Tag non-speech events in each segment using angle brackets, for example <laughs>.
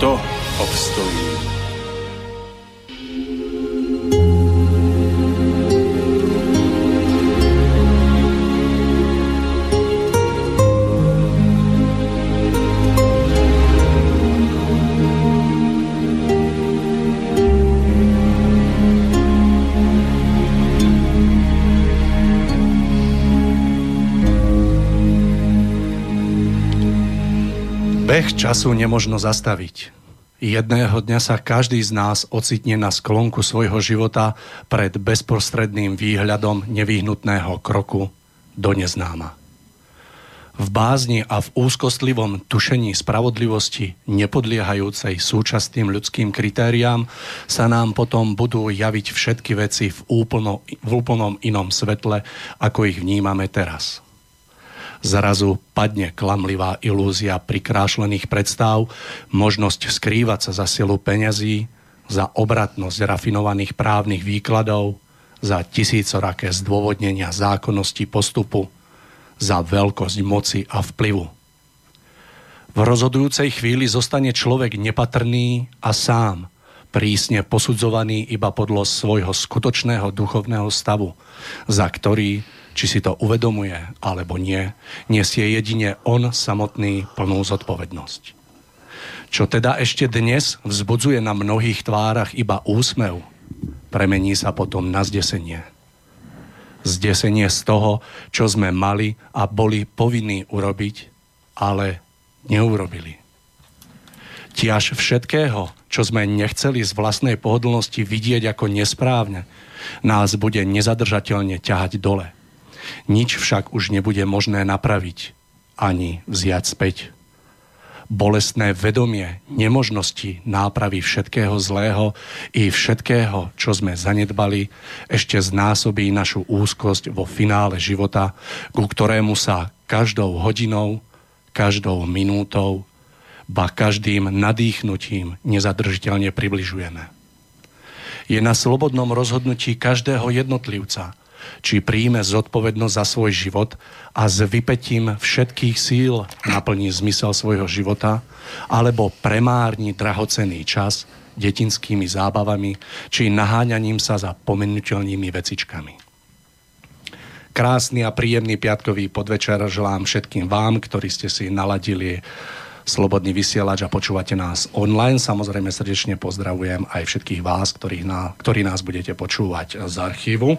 kto obstojí? Beh času nemožno zastaviť. Jedného dňa sa každý z nás ocitne na sklonku svojho života pred bezprostredným výhľadom nevyhnutného kroku do neznáma. V bázni a v úzkostlivom tušení spravodlivosti nepodliehajúcej súčasným ľudským kritériám sa nám potom budú javiť všetky veci v, úplno, v úplnom inom svetle, ako ich vnímame teraz. Zrazu padne klamlivá ilúzia prikrášlených predstav, možnosť skrývať sa za silu peňazí, za obratnosť rafinovaných právnych výkladov, za tisícoraké zdôvodnenia zákonnosti postupu, za veľkosť moci a vplyvu. V rozhodujúcej chvíli zostane človek nepatrný a sám, prísne posudzovaný iba podľa svojho skutočného duchovného stavu, za ktorý či si to uvedomuje alebo nie, nesie jedine on samotný plnú zodpovednosť. Čo teda ešte dnes vzbudzuje na mnohých tvárach iba úsmev, premení sa potom na zdesenie. Zdesenie z toho, čo sme mali a boli povinní urobiť, ale neurobili. Tiaž všetkého, čo sme nechceli z vlastnej pohodlnosti vidieť ako nesprávne, nás bude nezadržateľne ťahať dole – nič však už nebude možné napraviť ani vziať späť. Bolestné vedomie nemožnosti nápravy všetkého zlého i všetkého, čo sme zanedbali, ešte znásobí našu úzkosť vo finále života, ku ktorému sa každou hodinou, každou minútou, ba každým nadýchnutím nezadržiteľne približujeme. Je na slobodnom rozhodnutí každého jednotlivca, či príjme zodpovednosť za svoj život a s vypetím všetkých síl naplní zmysel svojho života, alebo premárni drahocený čas detinskými zábavami či naháňaním sa za pomenuteľnými vecičkami. Krásny a príjemný piatkový podvečer želám všetkým vám, ktorí ste si naladili Slobodný vysielač a počúvate nás online. Samozrejme srdečne pozdravujem aj všetkých vás, ktorí nás budete počúvať z archívu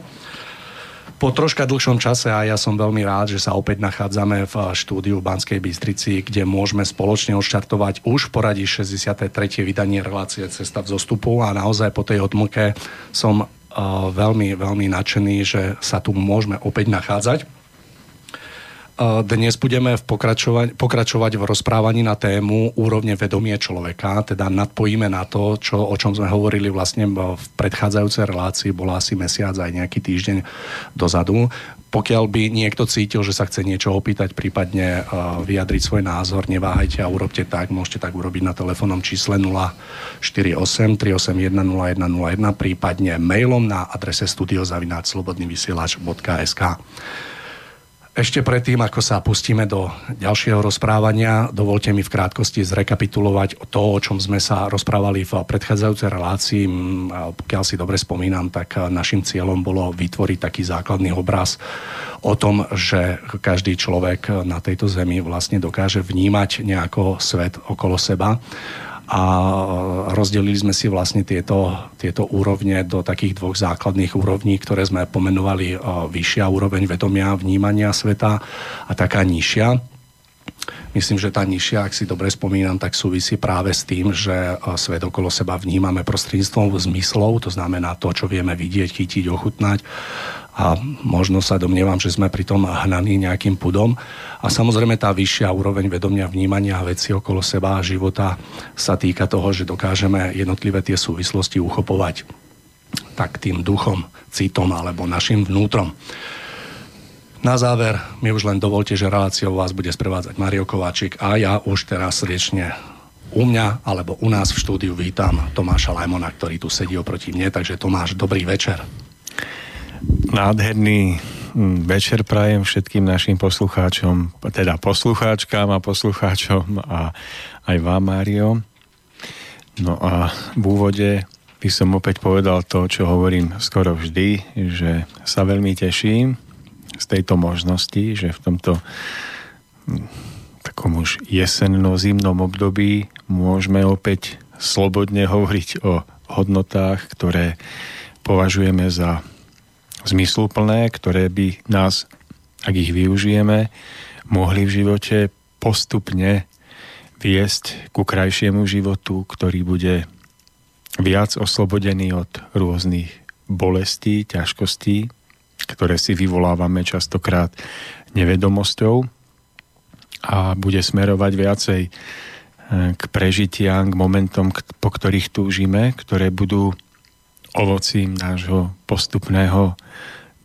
po troška dlhšom čase a ja som veľmi rád, že sa opäť nachádzame v štúdiu v Banskej Bystrici, kde môžeme spoločne odštartovať už v poradí 63. vydanie relácie Cesta v zostupu a naozaj po tej odmlke som uh, veľmi, veľmi nadšený, že sa tu môžeme opäť nachádzať. Dnes budeme pokračovať, pokračovať v rozprávaní na tému úrovne vedomie človeka, teda nadpojíme na to, čo, o čom sme hovorili vlastne v predchádzajúcej relácii, bola asi mesiac aj nejaký týždeň dozadu. Pokiaľ by niekto cítil, že sa chce niečo opýtať, prípadne vyjadriť svoj názor, neváhajte a urobte tak. Môžete tak urobiť na telefónnom čísle 048 381 0101, prípadne mailom na adrese studiozavináčslobodnyvysielač.sk. Ešte predtým, ako sa pustíme do ďalšieho rozprávania, dovolte mi v krátkosti zrekapitulovať to, o čom sme sa rozprávali v predchádzajúcej relácii. Pokiaľ si dobre spomínam, tak našim cieľom bolo vytvoriť taký základný obraz o tom, že každý človek na tejto zemi vlastne dokáže vnímať nejako svet okolo seba a rozdelili sme si vlastne tieto, tieto úrovne do takých dvoch základných úrovní, ktoré sme pomenovali vyššia úroveň vedomia, vnímania sveta a taká nižšia. Myslím, že tá nižšia, ak si dobre spomínam, tak súvisí práve s tým, že svet okolo seba vnímame prostredníctvom zmyslov, to znamená to, čo vieme vidieť, chytiť, ochutnať a možno sa domnievam, že sme pri tom hnaní nejakým pudom. A samozrejme tá vyššia úroveň vedomia, vnímania veci okolo seba a života sa týka toho, že dokážeme jednotlivé tie súvislosti uchopovať tak tým duchom, citom alebo našim vnútrom. Na záver mi už len dovolte, že reláciou vás bude sprevádzať Mario Kováčik a ja už teraz srdečne u mňa alebo u nás v štúdiu vítam Tomáša Lajmona, ktorý tu sedí oproti mne. Takže Tomáš, dobrý večer. Nádherný hm, večer prajem všetkým našim poslucháčom, teda poslucháčkám a poslucháčom a aj vám, Mário. No a v úvode by som opäť povedal to, čo hovorím skoro vždy, že sa veľmi teším z tejto možnosti, že v tomto hm, takom už jesenno-zimnom období môžeme opäť slobodne hovoriť o hodnotách, ktoré považujeme za zmysluplné, ktoré by nás, ak ich využijeme, mohli v živote postupne viesť ku krajšiemu životu, ktorý bude viac oslobodený od rôznych bolestí, ťažkostí, ktoré si vyvolávame častokrát nevedomosťou a bude smerovať viacej eh, k prežitiam, k momentom, po ktorých túžime, ktoré budú ovocím nášho postupného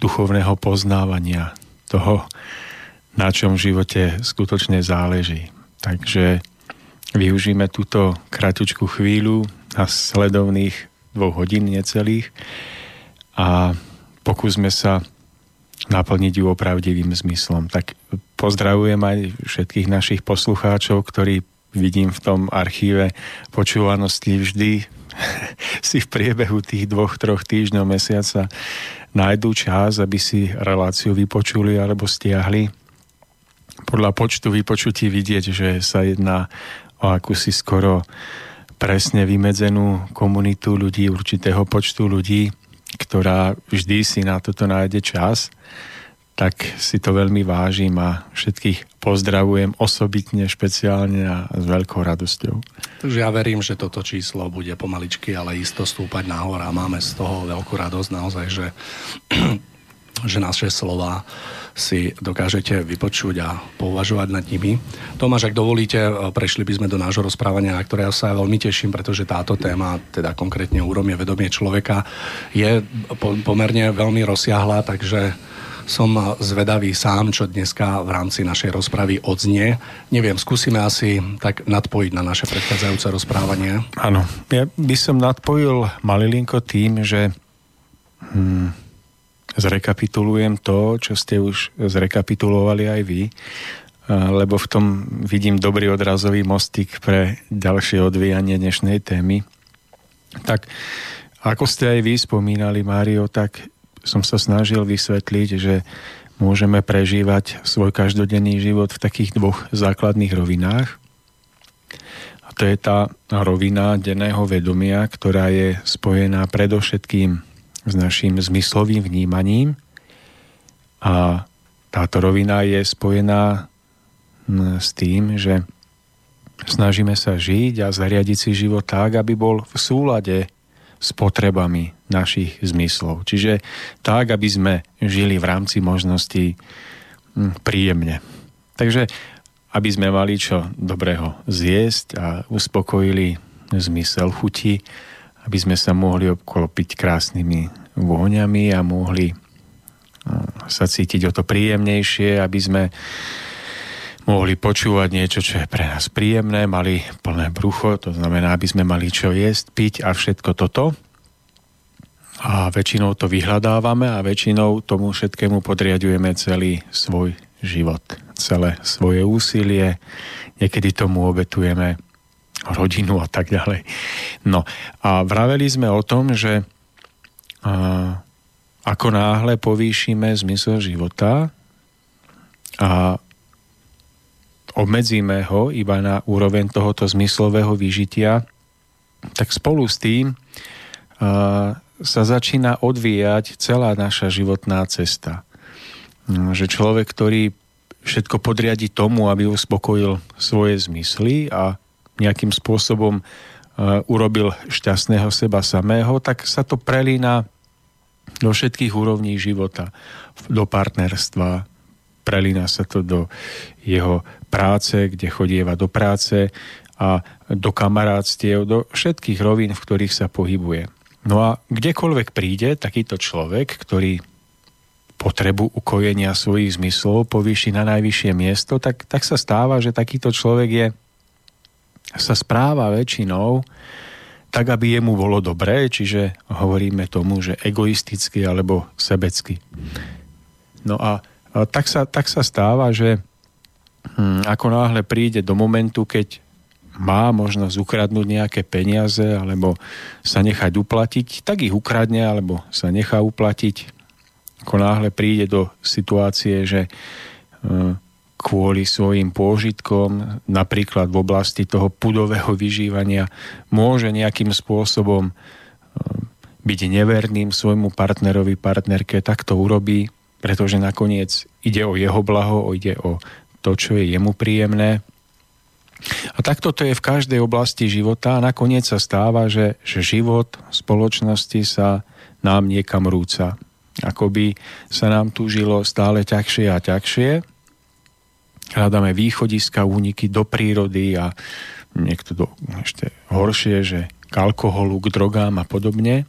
duchovného poznávania toho, na čom v živote skutočne záleží. Takže využíme túto kratučku chvíľu na sledovných dvoch hodín necelých a pokúsme sa naplniť ju opravdivým zmyslom. Tak pozdravujem aj všetkých našich poslucháčov, ktorí vidím v tom archíve počúvanosti vždy <laughs> si v priebehu tých dvoch, troch týždňov, mesiaca nájdú čas, aby si reláciu vypočuli alebo stiahli. Podľa počtu vypočutí vidieť, že sa jedná o akúsi skoro presne vymedzenú komunitu ľudí, určitého počtu ľudí, ktorá vždy si na toto nájde čas tak si to veľmi vážim a všetkých pozdravujem osobitne, špeciálne a s veľkou radosťou. Takže ja verím, že toto číslo bude pomaličky, ale isto stúpať nahor a máme z toho veľkú radosť naozaj, že, <clears throat> že naše slova si dokážete vypočuť a pouvažovať nad nimi. Tomáš, ak dovolíte, prešli by sme do nášho rozprávania, na ktoré ja sa veľmi teším, pretože táto téma, teda konkrétne úromie vedomie človeka, je pomerne veľmi rozsiahla, takže som zvedavý sám, čo dneska v rámci našej rozpravy odznie. Neviem, skúsime asi tak nadpojiť na naše predchádzajúce rozprávanie. Áno, ja by som nadpojil malilinko tým, že hm, zrekapitulujem to, čo ste už zrekapitulovali aj vy, lebo v tom vidím dobrý odrazový mostík pre ďalšie odvíjanie dnešnej témy. Tak ako ste aj vy spomínali, Mário, tak som sa snažil vysvetliť, že môžeme prežívať svoj každodenný život v takých dvoch základných rovinách. A to je tá rovina denného vedomia, ktorá je spojená predovšetkým s našim zmyslovým vnímaním. A táto rovina je spojená s tým, že snažíme sa žiť a zariadiť si život tak, aby bol v súlade s potrebami našich zmyslov. Čiže tak, aby sme žili v rámci možností hm, príjemne. Takže aby sme mali čo dobrého zjesť a uspokojili zmysel chuti, aby sme sa mohli obklopiť krásnymi vôňami a mohli hm, sa cítiť o to príjemnejšie, aby sme mohli počúvať niečo, čo je pre nás príjemné, mali plné brucho, to znamená, aby sme mali čo jesť, piť a všetko toto. A väčšinou to vyhľadávame a väčšinou tomu všetkému podriadujeme celý svoj život, celé svoje úsilie, niekedy tomu obetujeme rodinu a tak ďalej. No a vraveli sme o tom, že a, ako náhle povýšime zmysel života a obmedzíme ho iba na úroveň tohoto zmyslového vyžitia, tak spolu s tým sa začína odvíjať celá naša životná cesta. Že človek, ktorý všetko podriadi tomu, aby uspokojil svoje zmysly a nejakým spôsobom urobil šťastného seba samého, tak sa to prelína do všetkých úrovní života. Do partnerstva, prelína sa to do jeho práce, kde chodieva do práce a do kamarátstiev, do všetkých rovín, v ktorých sa pohybuje. No a kdekoľvek príde takýto človek, ktorý potrebu ukojenia svojich zmyslov povýši na najvyššie miesto, tak, tak sa stáva, že takýto človek je, sa správa väčšinou tak, aby jemu bolo dobré, čiže hovoríme tomu, že egoisticky alebo sebecky. No a, a tak, sa, tak sa stáva, že ako náhle príde do momentu, keď má možnosť ukradnúť nejaké peniaze alebo sa nechať uplatiť, tak ich ukradne alebo sa nechá uplatiť. Ako náhle príde do situácie, že e, kvôli svojim pôžitkom, napríklad v oblasti toho pudového vyžívania, môže nejakým spôsobom e, byť neverným svojmu partnerovi, partnerke, tak to urobí, pretože nakoniec ide o jeho blaho, ide o to, čo je jemu príjemné a takto to je v každej oblasti života a nakoniec sa stáva, že, že život spoločnosti sa nám niekam rúca. Akoby sa nám tu žilo stále ťažšie a ťažšie. Hľadáme východiska, úniky do prírody a niekto do, ešte horšie, že k alkoholu, k drogám a podobne.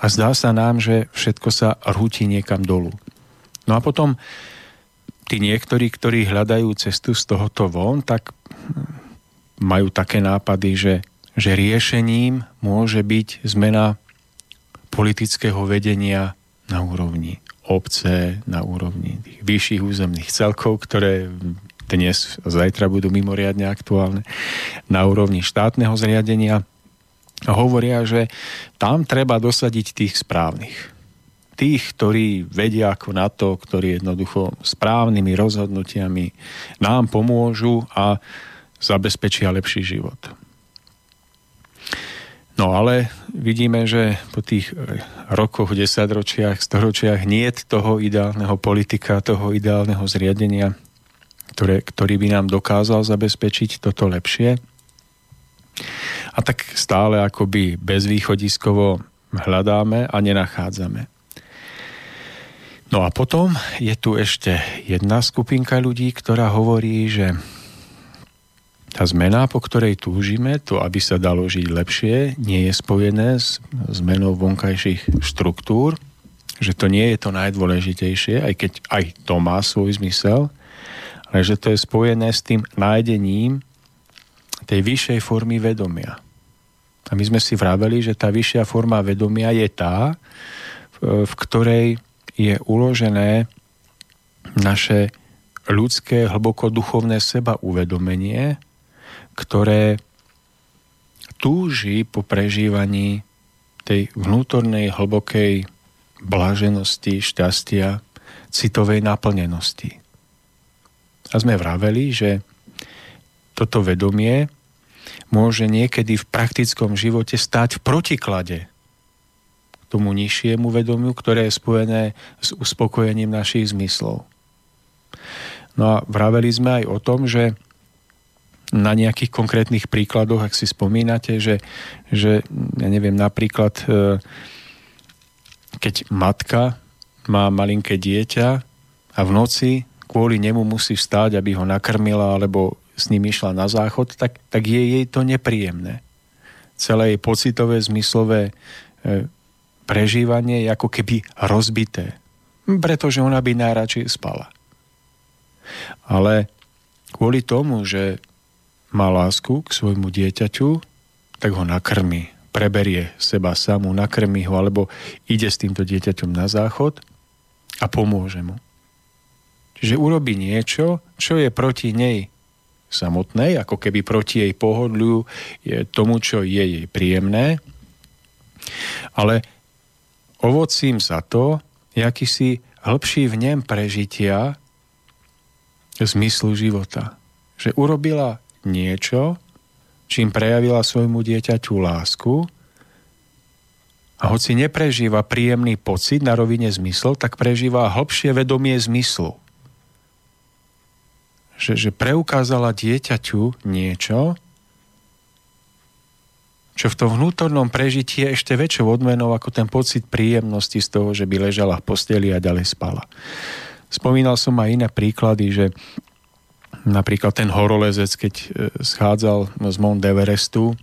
A zdá sa nám, že všetko sa rúti niekam dolu. No a potom tí niektorí, ktorí hľadajú cestu z tohoto von, tak majú také nápady, že, že riešením môže byť zmena politického vedenia na úrovni obce, na úrovni tých vyšších územných celkov, ktoré dnes a zajtra budú mimoriadne aktuálne, na úrovni štátneho zriadenia. Hovoria, že tam treba dosadiť tých správnych tých, ktorí vedia ako na to, ktorí jednoducho správnymi rozhodnutiami nám pomôžu a zabezpečia lepší život. No ale vidíme, že po tých rokoch, desaťročiach, storočiach nie je toho ideálneho politika, toho ideálneho zriadenia, ktoré, ktorý by nám dokázal zabezpečiť toto lepšie. A tak stále akoby bezvýchodiskovo hľadáme a nenachádzame. No a potom je tu ešte jedna skupinka ľudí, ktorá hovorí, že tá zmena, po ktorej túžime, to, aby sa dalo žiť lepšie, nie je spojené s zmenou vonkajších štruktúr, že to nie je to najdôležitejšie, aj keď aj to má svoj zmysel, ale že to je spojené s tým nájdením tej vyššej formy vedomia. A my sme si vraveli, že tá vyššia forma vedomia je tá, v ktorej je uložené naše ľudské hlboko duchovné seba uvedomenie, ktoré túži po prežívaní tej vnútornej hlbokej blaženosti, šťastia, citovej naplnenosti. A sme vraveli, že toto vedomie môže niekedy v praktickom živote stať v protiklade tomu nižšiemu vedomiu, ktoré je spojené s uspokojením našich zmyslov. No a vraveli sme aj o tom, že na nejakých konkrétnych príkladoch, ak si spomínate, že, že ja neviem, napríklad e, keď matka má malinké dieťa a v noci kvôli nemu musí vstáť, aby ho nakrmila alebo s ním išla na záchod, tak, tak je jej to nepríjemné. Celé jej pocitové, zmyslové e, prežívanie je ako keby rozbité, pretože ona by najradšej spala. Ale kvôli tomu, že má lásku k svojmu dieťaťu, tak ho nakrmi, preberie seba samú, nakrmi ho, alebo ide s týmto dieťaťom na záchod a pomôže mu. Čiže urobí niečo, čo je proti nej samotnej, ako keby proti jej pohodliu, je tomu, čo je jej príjemné, ale ovocím za to akýsi hĺbší vnem prežitia zmyslu života. Že urobila niečo, čím prejavila svojmu dieťaťu lásku a hoci neprežíva príjemný pocit na rovine zmysl, tak prežíva hlbšie vedomie zmyslu. Že, že preukázala dieťaťu niečo, čo v tom vnútornom prežití je ešte väčšou odmenou ako ten pocit príjemnosti z toho, že by ležala v posteli a ďalej spala. Spomínal som aj iné príklady, že napríklad ten horolezec, keď e, schádzal z Mount Everestu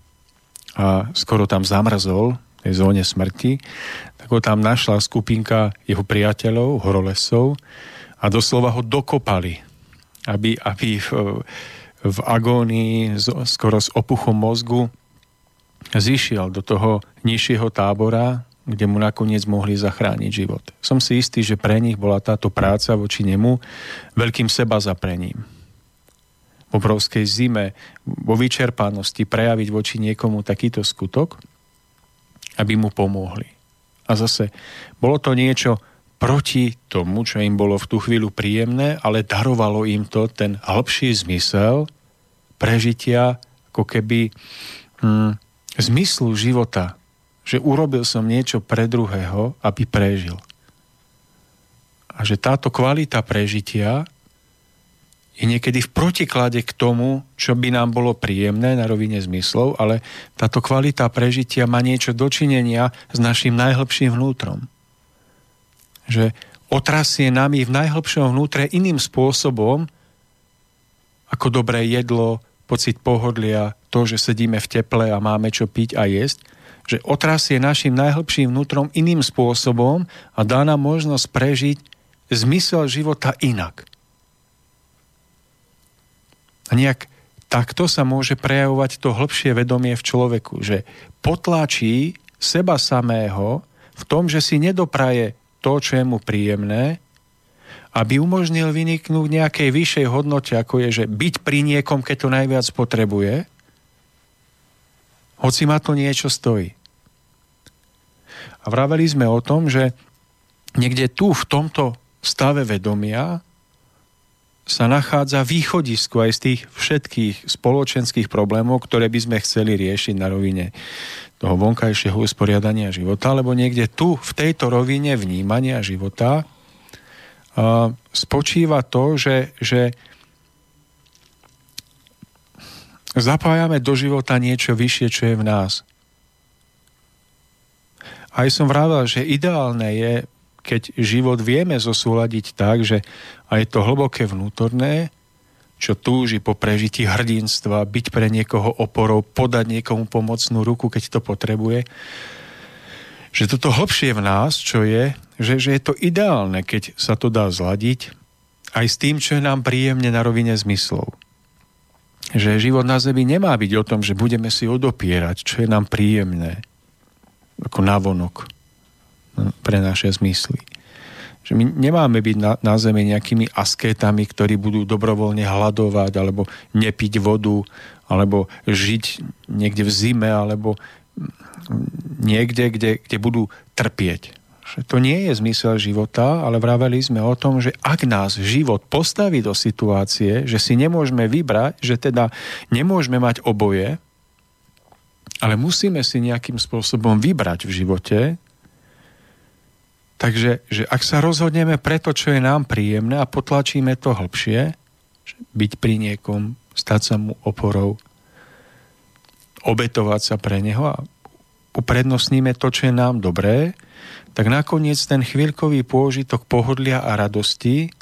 a skoro tam zamrzol tej zóne smrti, tak ho tam našla skupinka jeho priateľov, horolesov a doslova ho dokopali, aby, aby v, v agónii skoro s opuchom mozgu zišiel do toho nižšieho tábora, kde mu nakoniec mohli zachrániť život. Som si istý, že pre nich bola táto práca voči nemu veľkým seba zaprením. V obrovskej zime, vo vyčerpanosti prejaviť voči niekomu takýto skutok – aby mu pomohli. A zase, bolo to niečo proti tomu, čo im bolo v tú chvíľu príjemné, ale darovalo im to ten hĺbší zmysel prežitia ako keby hm, zmyslu života, že urobil som niečo pre druhého, aby prežil. A že táto kvalita prežitia je niekedy v protiklade k tomu, čo by nám bolo príjemné na rovine zmyslov, ale táto kvalita prežitia má niečo dočinenia s našim najhlbším vnútrom. Že otrasie nami v najhlbšom vnútre iným spôsobom, ako dobré jedlo, pocit pohodlia, to, že sedíme v teple a máme čo piť a jesť, že otrasie našim najhlbším vnútrom iným spôsobom a dá nám možnosť prežiť zmysel života inak. A nejak takto sa môže prejavovať to hĺbšie vedomie v človeku, že potlačí seba samého v tom, že si nedopraje to, čo je mu príjemné, aby umožnil vyniknúť nejakej vyššej hodnote, ako je, že byť pri niekom, keď to najviac potrebuje, hoci ma to niečo stojí. A vraveli sme o tom, že niekde tu, v tomto stave vedomia, sa nachádza východisko aj z tých všetkých spoločenských problémov, ktoré by sme chceli riešiť na rovine toho vonkajšieho usporiadania života, alebo niekde tu, v tejto rovine vnímania života, spočíva to, že, že zapájame do života niečo vyššie, čo je v nás. Aj som vravel, že ideálne je keď život vieme zosúľadiť tak, že aj to hlboké vnútorné, čo túži po prežití hrdinstva, byť pre niekoho oporou, podať niekomu pomocnú ruku, keď to potrebuje, že toto hlbšie v nás, čo je, že, že je to ideálne, keď sa to dá zladiť aj s tým, čo je nám príjemne na rovine zmyslov. Že život na Zemi nemá byť o tom, že budeme si odopierať, čo je nám príjemné, ako navonok pre naše zmysly. Že my nemáme byť na, na zemi nejakými askétami, ktorí budú dobrovoľne hľadovať, alebo nepiť vodu, alebo žiť niekde v zime, alebo niekde, kde, kde budú trpieť. Že to nie je zmysel života, ale vraveli sme o tom, že ak nás život postaví do situácie, že si nemôžeme vybrať, že teda nemôžeme mať oboje, ale musíme si nejakým spôsobom vybrať v živote, Takže že ak sa rozhodneme pre to, čo je nám príjemné a potlačíme to hlbšie, byť pri niekom, stať sa mu oporou, obetovať sa pre neho a uprednostníme to, čo je nám dobré, tak nakoniec ten chvíľkový pôžitok pohodlia a radosti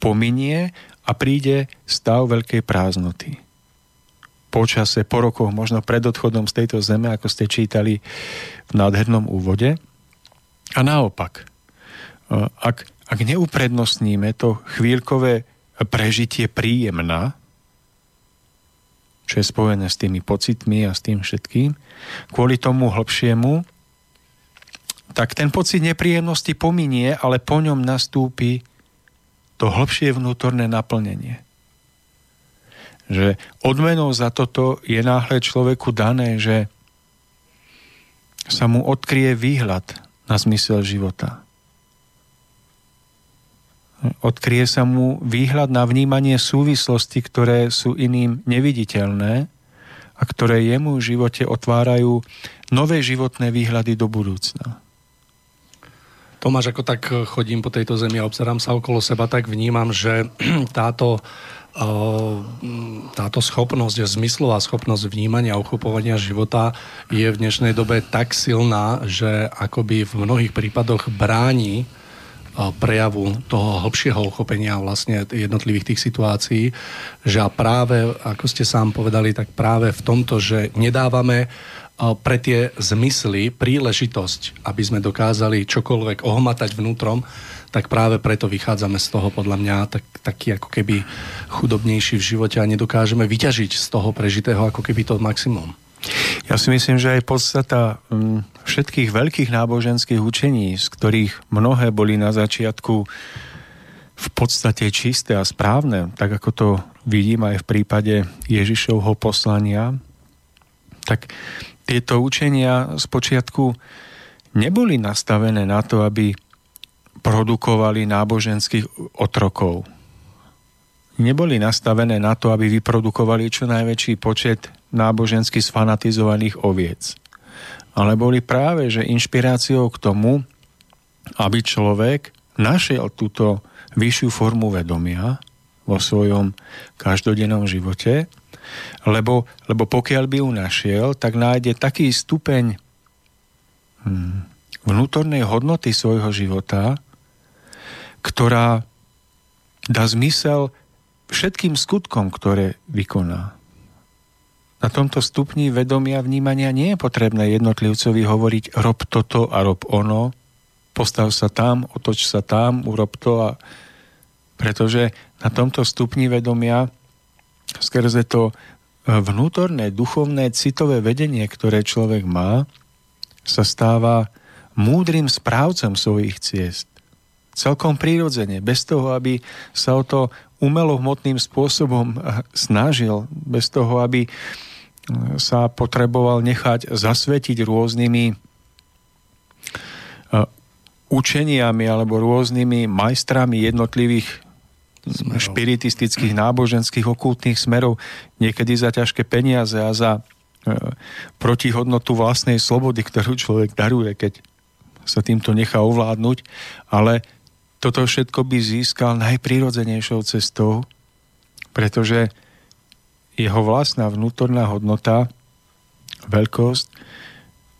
pominie a príde stav veľkej prázdnoty. Po čase, po rokoch, možno pred odchodom z tejto zeme, ako ste čítali v nádhernom úvode – a naopak, e, ak, ak neuprednostníme to chvíľkové prežitie príjemná, čo je spojené s tými pocitmi a s tým všetkým, kvôli tomu hlbšiemu, tak ten pocit nepríjemnosti pominie, ale po ňom nastúpi to hlbšie vnútorné naplnenie. Že odmenou za toto je náhle človeku dané, že sa mu odkrie výhľad na zmysel života. Odkrie sa mu výhľad na vnímanie súvislosti, ktoré sú iným neviditeľné a ktoré jemu v živote otvárajú nové životné výhľady do budúcna. Tomáš, ako tak chodím po tejto zemi a obzerám sa okolo seba, tak vnímam, že <clears throat> táto táto schopnosť, zmyslová schopnosť vnímania a uchopovania života je v dnešnej dobe tak silná, že akoby v mnohých prípadoch bráni prejavu toho hlbšieho uchopenia vlastne jednotlivých tých situácií, že a práve, ako ste sám povedali, tak práve v tomto, že nedávame pre tie zmysly príležitosť, aby sme dokázali čokoľvek ohmatať vnútrom, tak práve preto vychádzame z toho podľa mňa tak, taký ako keby chudobnejší v živote a nedokážeme vyťažiť z toho prežitého ako keby to maximum. Ja si myslím, že aj podstata mm, všetkých veľkých náboženských učení, z ktorých mnohé boli na začiatku v podstate čisté a správne, tak ako to vidím aj v prípade Ježišovho poslania, tak tieto učenia z počiatku neboli nastavené na to, aby produkovali náboženských otrokov. Neboli nastavené na to, aby vyprodukovali čo najväčší počet nábožensky sfanatizovaných oviec. Ale boli práve, že inšpiráciou k tomu, aby človek našiel túto vyššiu formu vedomia vo svojom každodennom živote, lebo, lebo pokiaľ by ju našiel, tak nájde taký stupeň hmm, vnútornej hodnoty svojho života, ktorá dá zmysel všetkým skutkom, ktoré vykoná. Na tomto stupni vedomia vnímania nie je potrebné jednotlivcovi hovoriť rob toto a rob ono, postav sa tam, otoč sa tam, urob to a pretože na tomto stupni vedomia skrze to vnútorné, duchovné, citové vedenie, ktoré človek má, sa stáva múdrym správcom svojich ciest. Celkom prirodzene, bez toho, aby sa o to umelohmotným spôsobom eh, snažil, bez toho, aby eh, sa potreboval nechať zasvetiť rôznymi učeniami alebo rôznymi majstrami jednotlivých smerov. špiritistických, náboženských, okultných smerov, niekedy za ťažké peniaze a za protihodnotu vlastnej slobody, ktorú človek daruje, keď sa týmto nechá ovládnuť, ale toto všetko by získal najprirodzenejšou cestou, pretože jeho vlastná vnútorná hodnota, veľkosť,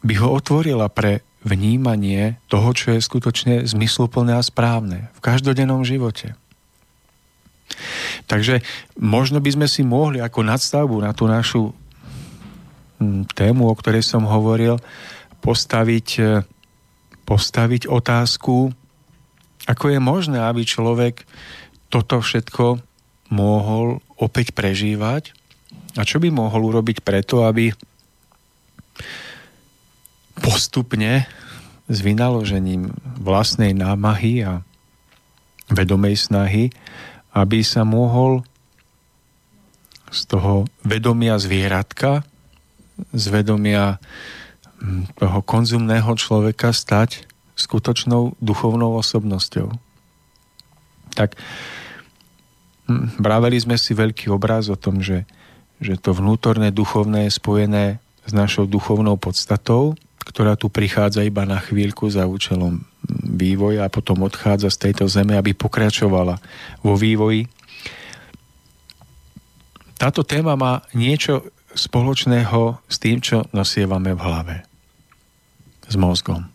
by ho otvorila pre vnímanie toho, čo je skutočne zmysluplné a správne v každodennom živote. Takže možno by sme si mohli ako nadstavbu na tú našu hm, tému, o ktorej som hovoril, postaviť, postaviť otázku, ako je možné, aby človek toto všetko mohol opäť prežívať? A čo by mohol urobiť preto, aby postupne s vynaložením vlastnej námahy a vedomej snahy, aby sa mohol z toho vedomia zvieratka, z vedomia hm, toho konzumného človeka stať skutočnou duchovnou osobnosťou. Tak brávali sme si veľký obraz o tom, že, že to vnútorné duchovné je spojené s našou duchovnou podstatou, ktorá tu prichádza iba na chvíľku za účelom vývoja a potom odchádza z tejto zeme, aby pokračovala vo vývoji. Táto téma má niečo spoločného s tým, čo nosievame v hlave. S mozgom.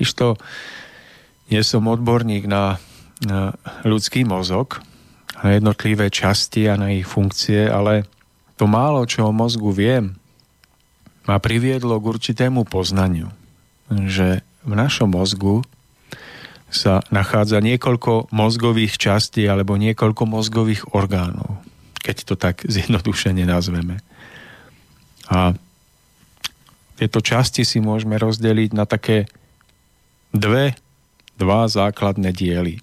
Išto nie som odborník na, na ľudský mozog, na jednotlivé časti a na ich funkcie, ale to málo, čo o mozgu viem, ma priviedlo k určitému poznaniu, že v našom mozgu sa nachádza niekoľko mozgových častí alebo niekoľko mozgových orgánov, keď to tak zjednodušene nazveme. A tieto časti si môžeme rozdeliť na také dve, dva základné diely.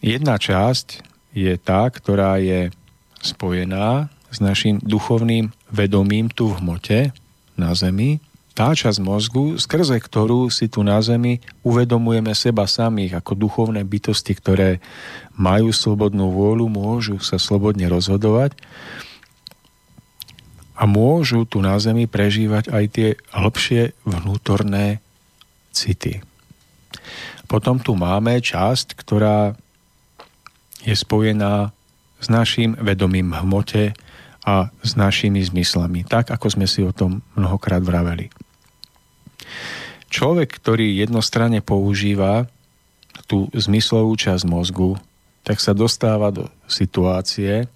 Jedna časť je tá, ktorá je spojená s našim duchovným vedomím tu v hmote, na Zemi, tá časť mozgu, skrze ktorú si tu na Zemi uvedomujeme seba samých ako duchovné bytosti, ktoré majú slobodnú vôľu, môžu sa slobodne rozhodovať. A môžu tu na Zemi prežívať aj tie hĺbšie vnútorné city. Potom tu máme časť, ktorá je spojená s našim vedomím hmote a s našimi zmyslami, tak ako sme si o tom mnohokrát vraveli. Človek, ktorý jednostranne používa tú zmyslovú časť mozgu, tak sa dostáva do situácie,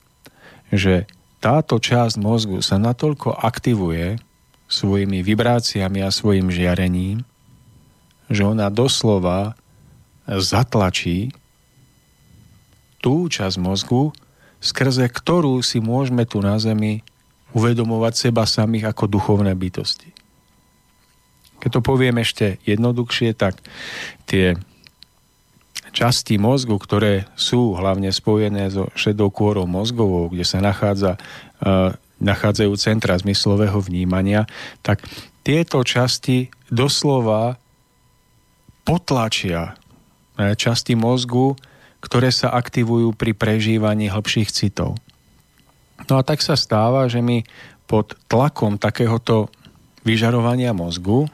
že táto časť mozgu sa natoľko aktivuje svojimi vibráciami a svojim žiarením, že ona doslova zatlačí tú časť mozgu, skrze ktorú si môžeme tu na Zemi uvedomovať seba samých ako duchovné bytosti. Keď to poviem ešte jednoduchšie, tak tie časti mozgu, ktoré sú hlavne spojené so šedou kôrou mozgovou, kde sa nachádza, uh, nachádzajú centra zmyslového vnímania, tak tieto časti doslova potlačia e, časti mozgu, ktoré sa aktivujú pri prežívaní hĺbších citov. No a tak sa stáva, že my pod tlakom takéhoto vyžarovania mozgu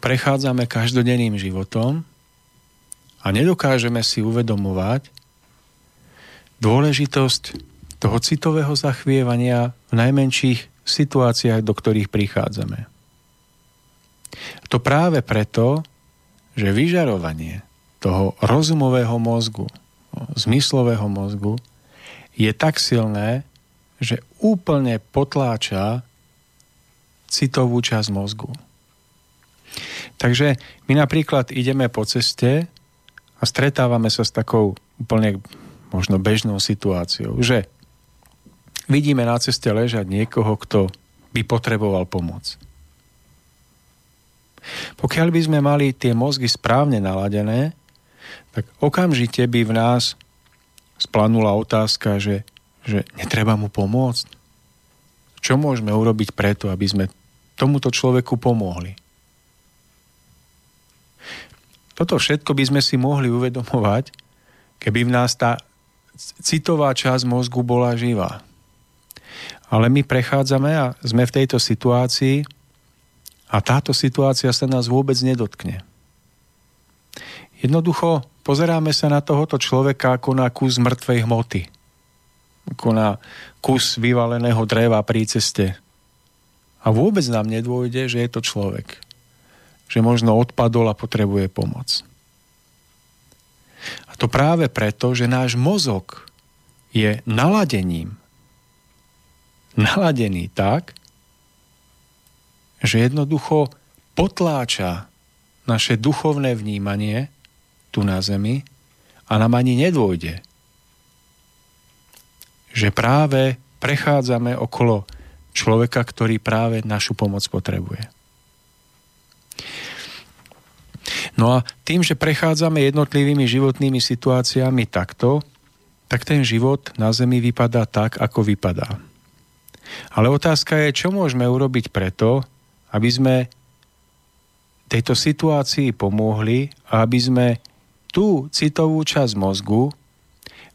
prechádzame každodenným životom a nedokážeme si uvedomovať dôležitosť toho citového zachvievania v najmenších situáciách, do ktorých prichádzame. To práve preto, že vyžarovanie toho rozumového mozgu, zmyslového mozgu je tak silné, že úplne potláča citovú časť mozgu. Takže my napríklad ideme po ceste a stretávame sa s takou úplne možno bežnou situáciou, že vidíme na ceste ležať niekoho, kto by potreboval pomoc. Pokiaľ by sme mali tie mozgy správne naladené, tak okamžite by v nás splanula otázka, že, že netreba mu pomôcť. Čo môžeme urobiť preto, aby sme tomuto človeku pomohli? Toto všetko by sme si mohli uvedomovať, keby v nás tá citová časť mozgu bola živá. Ale my prechádzame a sme v tejto situácii a táto situácia sa nás vôbec nedotkne. Jednoducho pozeráme sa na tohoto človeka ako na kus mŕtvej hmoty. Ako na kus vyvaleného dreva pri ceste. A vôbec nám nedôjde, že je to človek že možno odpadol a potrebuje pomoc. A to práve preto, že náš mozog je naladením. Naladený tak, že jednoducho potláča naše duchovné vnímanie tu na Zemi a nám ani nedôjde, že práve prechádzame okolo človeka, ktorý práve našu pomoc potrebuje. No a tým, že prechádzame jednotlivými životnými situáciami takto, tak ten život na Zemi vypadá tak, ako vypadá. Ale otázka je, čo môžeme urobiť preto, aby sme tejto situácii pomohli a aby sme tú citovú časť mozgu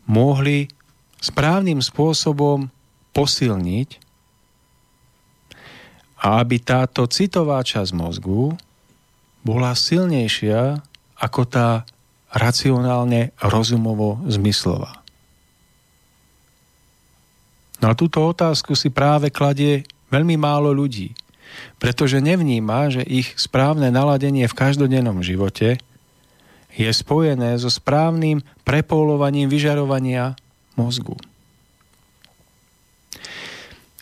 mohli správnym spôsobom posilniť a aby táto citová časť mozgu bola silnejšia ako tá racionálne rozumovo zmyslová. No a túto otázku si práve kladie veľmi málo ľudí, pretože nevníma, že ich správne naladenie v každodennom živote je spojené so správnym prepolovaním vyžarovania mozgu.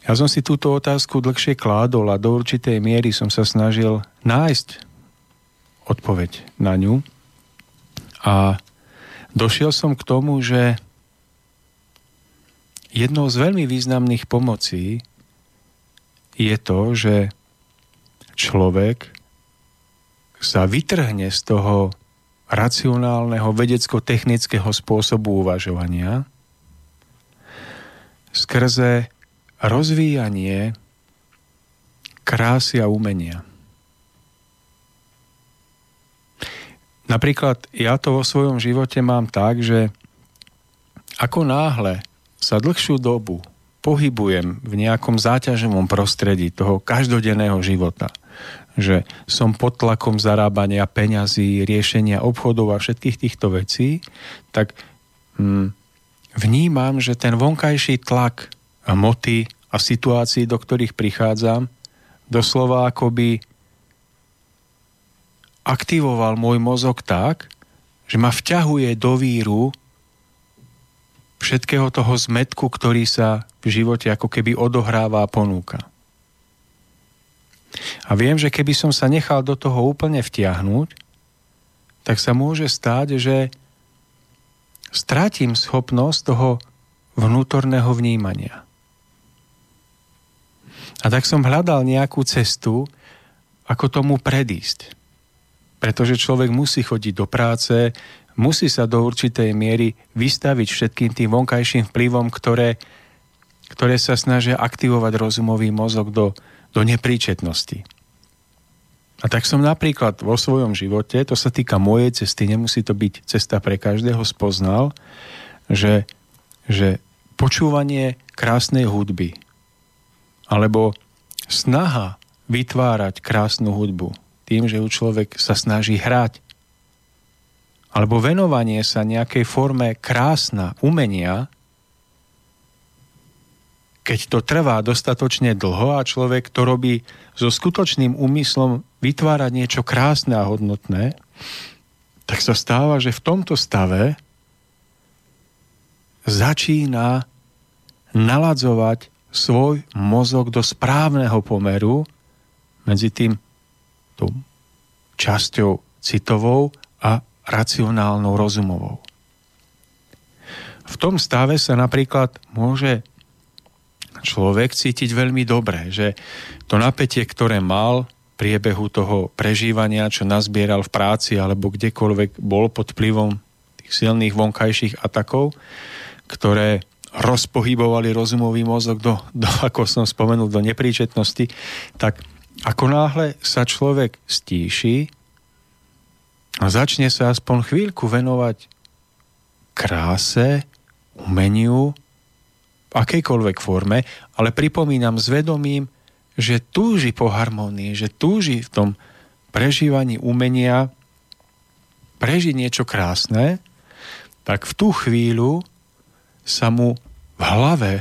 Ja som si túto otázku dlhšie kládol a do určitej miery som sa snažil nájsť odpoveď na ňu. A došiel som k tomu, že jednou z veľmi významných pomocí je to, že človek sa vytrhne z toho racionálneho vedecko-technického spôsobu uvažovania skrze rozvíjanie krásy a umenia. Napríklad ja to vo svojom živote mám tak, že ako náhle sa dlhšiu dobu pohybujem v nejakom záťažovom prostredí toho každodenného života, že som pod tlakom zarábania peňazí, riešenia obchodov a všetkých týchto vecí, tak hm, vnímam, že ten vonkajší tlak a moty a situácií, do ktorých prichádzam, doslova akoby aktivoval môj mozog tak, že ma vťahuje do víru všetkého toho zmetku, ktorý sa v živote ako keby odohráva a ponúka. A viem, že keby som sa nechal do toho úplne vtiahnuť, tak sa môže stáť, že strátim schopnosť toho vnútorného vnímania. A tak som hľadal nejakú cestu, ako tomu predísť. Pretože človek musí chodiť do práce, musí sa do určitej miery vystaviť všetkým tým vonkajším vplyvom, ktoré, ktoré sa snažia aktivovať rozumový mozog do, do nepríčetnosti. A tak som napríklad vo svojom živote, to sa týka mojej cesty, nemusí to byť cesta pre každého, spoznal, že, že počúvanie krásnej hudby alebo snaha vytvárať krásnu hudbu tým, že ju človek sa snaží hrať alebo venovanie sa nejakej forme krásna umenia, keď to trvá dostatočne dlho a človek to robí so skutočným úmyslom vytvárať niečo krásne a hodnotné, tak sa stáva, že v tomto stave začína naladzovať svoj mozog do správneho pomeru medzi tým tou časťou citovou a racionálnou, rozumovou. V tom stave sa napríklad môže človek cítiť veľmi dobre, že to napätie, ktoré mal priebehu toho prežívania, čo nazbieral v práci alebo kdekoľvek bol pod vplyvom tých silných vonkajších atakov, ktoré rozpohybovali rozumový mozog do, do, ako som spomenul, do nepríčetnosti, tak ako náhle sa človek stíši, a začne sa aspoň chvíľku venovať kráse, umeniu, akejkoľvek forme, ale pripomínam s vedomím, že túži po harmonii, že túži v tom prežívaní umenia prežiť niečo krásne, tak v tú chvíľu sa mu v hlave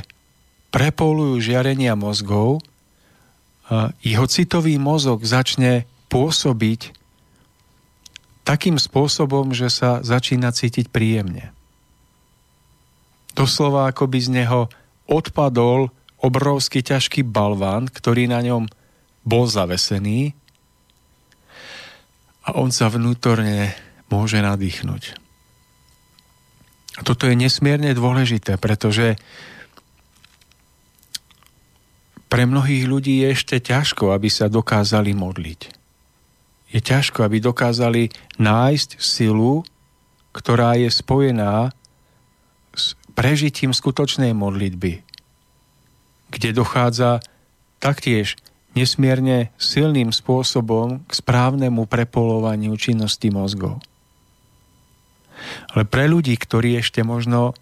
prepolujú žiarenia mozgov, a jeho citový mozog začne pôsobiť takým spôsobom, že sa začína cítiť príjemne. Doslova ako by z neho odpadol obrovský ťažký balván, ktorý na ňom bol zavesený a on sa vnútorne môže nadýchnuť. A toto je nesmierne dôležité, pretože pre mnohých ľudí je ešte ťažko, aby sa dokázali modliť je ťažko, aby dokázali nájsť silu, ktorá je spojená s prežitím skutočnej modlitby, kde dochádza taktiež nesmierne silným spôsobom k správnemu prepolovaniu činnosti mozgov. Ale pre ľudí, ktorí ešte možno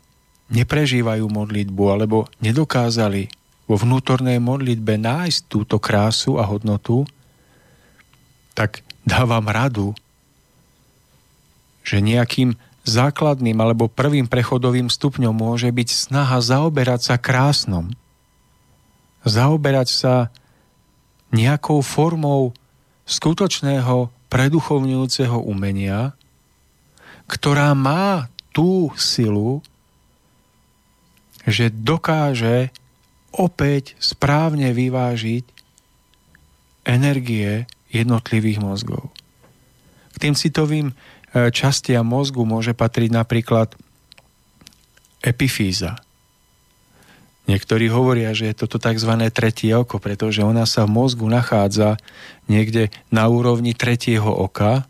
neprežívajú modlitbu alebo nedokázali vo vnútornej modlitbe nájsť túto krásu a hodnotu, tak dávam radu, že nejakým základným alebo prvým prechodovým stupňom môže byť snaha zaoberať sa krásnom. Zaoberať sa nejakou formou skutočného preduchovňujúceho umenia, ktorá má tú silu, že dokáže opäť správne vyvážiť energie jednotlivých mozgov. K tým citovým e, častiam mozgu môže patriť napríklad epifíza. Niektorí hovoria, že je toto tzv. tretie oko, pretože ona sa v mozgu nachádza niekde na úrovni tretieho oka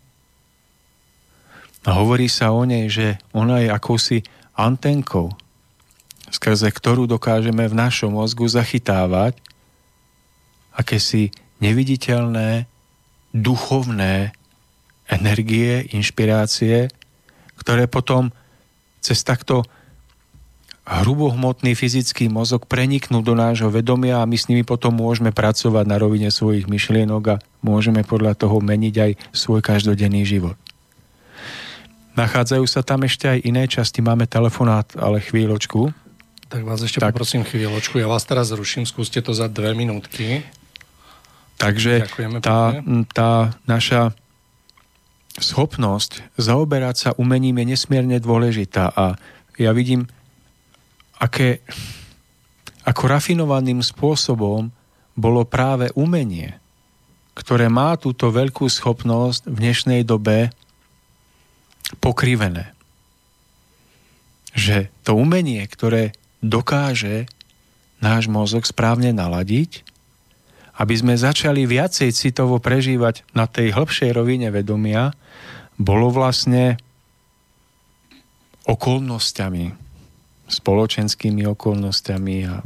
a hovorí sa o nej, že ona je akousi antenkou, skrze ktorú dokážeme v našom mozgu zachytávať akési neviditeľné duchovné energie, inšpirácie, ktoré potom cez takto hrubohmotný fyzický mozog preniknú do nášho vedomia a my s nimi potom môžeme pracovať na rovine svojich myšlienok a môžeme podľa toho meniť aj svoj každodenný život. Nachádzajú sa tam ešte aj iné časti, máme telefonát, ale chvíľočku. Tak vás ešte tak. poprosím chvíľočku, ja vás teraz zruším, skúste to za dve minútky. Takže tá, tá naša schopnosť zaoberať sa umením je nesmierne dôležitá a ja vidím aké, ako rafinovaným spôsobom bolo práve umenie, ktoré má túto veľkú schopnosť v dnešnej dobe pokrivené. Že to umenie, ktoré dokáže náš mozog správne naladiť, aby sme začali viacej citovo prežívať na tej hĺbšej rovine vedomia, bolo vlastne okolnostiami, spoločenskými okolnostiami a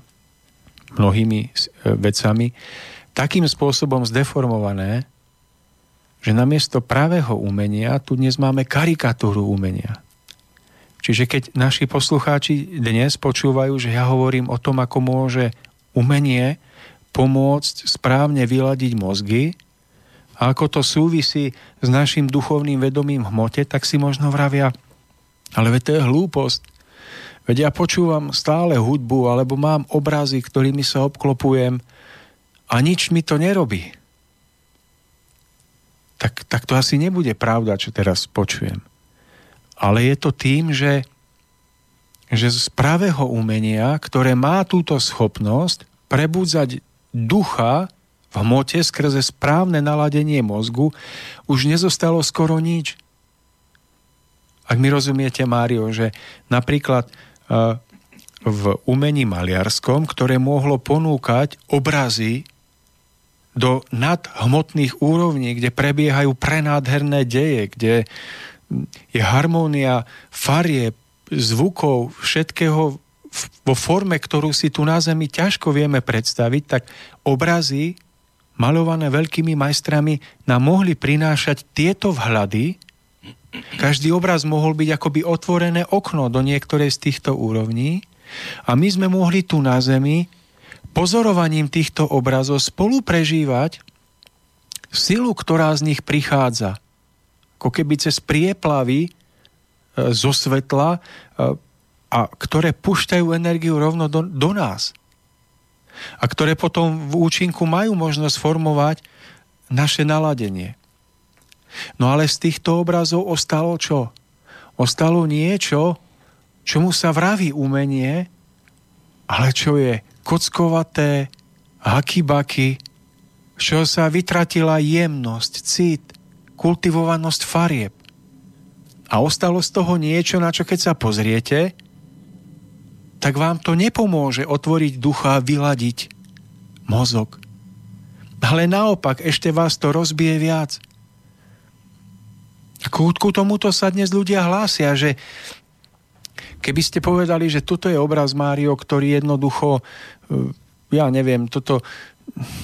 mnohými e, vecami takým spôsobom zdeformované, že namiesto pravého umenia tu dnes máme karikatúru umenia. Čiže keď naši poslucháči dnes počúvajú, že ja hovorím o tom, ako môže umenie pomôcť správne vyladiť mozgy a ako to súvisí s našim duchovným vedomím hmote, tak si možno vravia, ale to je hlúposť. Veď ja počúvam stále hudbu, alebo mám obrazy, ktorými sa obklopujem a nič mi to nerobí. Tak, tak to asi nebude pravda, čo teraz počujem. Ale je to tým, že, že z pravého umenia, ktoré má túto schopnosť prebudzať ducha v hmote skrze správne naladenie mozgu, už nezostalo skoro nič. Ak mi rozumiete, Mário, že napríklad v umení maliarskom, ktoré mohlo ponúkať obrazy do nadhmotných úrovní, kde prebiehajú prenádherné deje, kde je harmónia farie, zvukov, všetkého vo forme, ktorú si tu na Zemi ťažko vieme predstaviť, tak obrazy malované veľkými majstrami nám mohli prinášať tieto vhľady, každý obraz mohol byť akoby otvorené okno do niektorej z týchto úrovní a my sme mohli tu na Zemi pozorovaním týchto obrazov spolu prežívať silu, ktorá z nich prichádza. Ako keby cez prieplavy e, zo svetla, e, a ktoré pušťajú energiu rovno do, do nás. A ktoré potom v účinku majú možnosť formovať naše naladenie. No ale z týchto obrazov ostalo čo? Ostalo niečo, čomu sa vraví umenie, ale čo je kockovaté, hakybaky, čo sa vytratila jemnosť, cit, kultivovanosť farieb. A ostalo z toho niečo, na čo keď sa pozriete, tak vám to nepomôže otvoriť ducha a vyladiť mozog. Ale naopak, ešte vás to rozbije viac. Ku, ku tomuto sa dnes ľudia hlásia, že keby ste povedali, že toto je obraz Mário, ktorý jednoducho, e, ja neviem, toto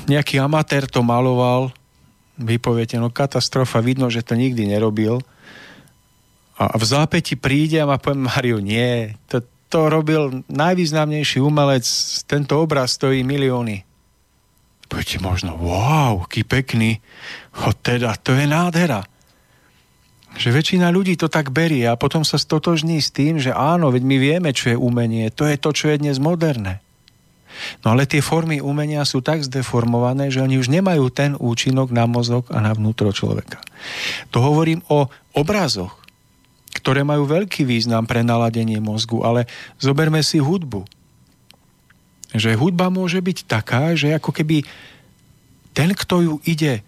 nejaký amatér to maloval, vy poviete, no katastrofa, vidno, že to nikdy nerobil. A v zápäti príde a poviem, Mário, nie, to, to robil najvýznamnejší umelec, tento obraz stojí milióny. Poviete možno, wow, aký pekný, o teda, to je nádhera. Že väčšina ľudí to tak berie a potom sa stotožní s tým, že áno, veď my vieme, čo je umenie, to je to, čo je dnes moderné. No ale tie formy umenia sú tak zdeformované, že oni už nemajú ten účinok na mozog a na vnútro človeka. To hovorím o obrazoch, ktoré majú veľký význam pre naladenie mozgu, ale zoberme si hudbu. Že hudba môže byť taká, že ako keby ten, kto ju ide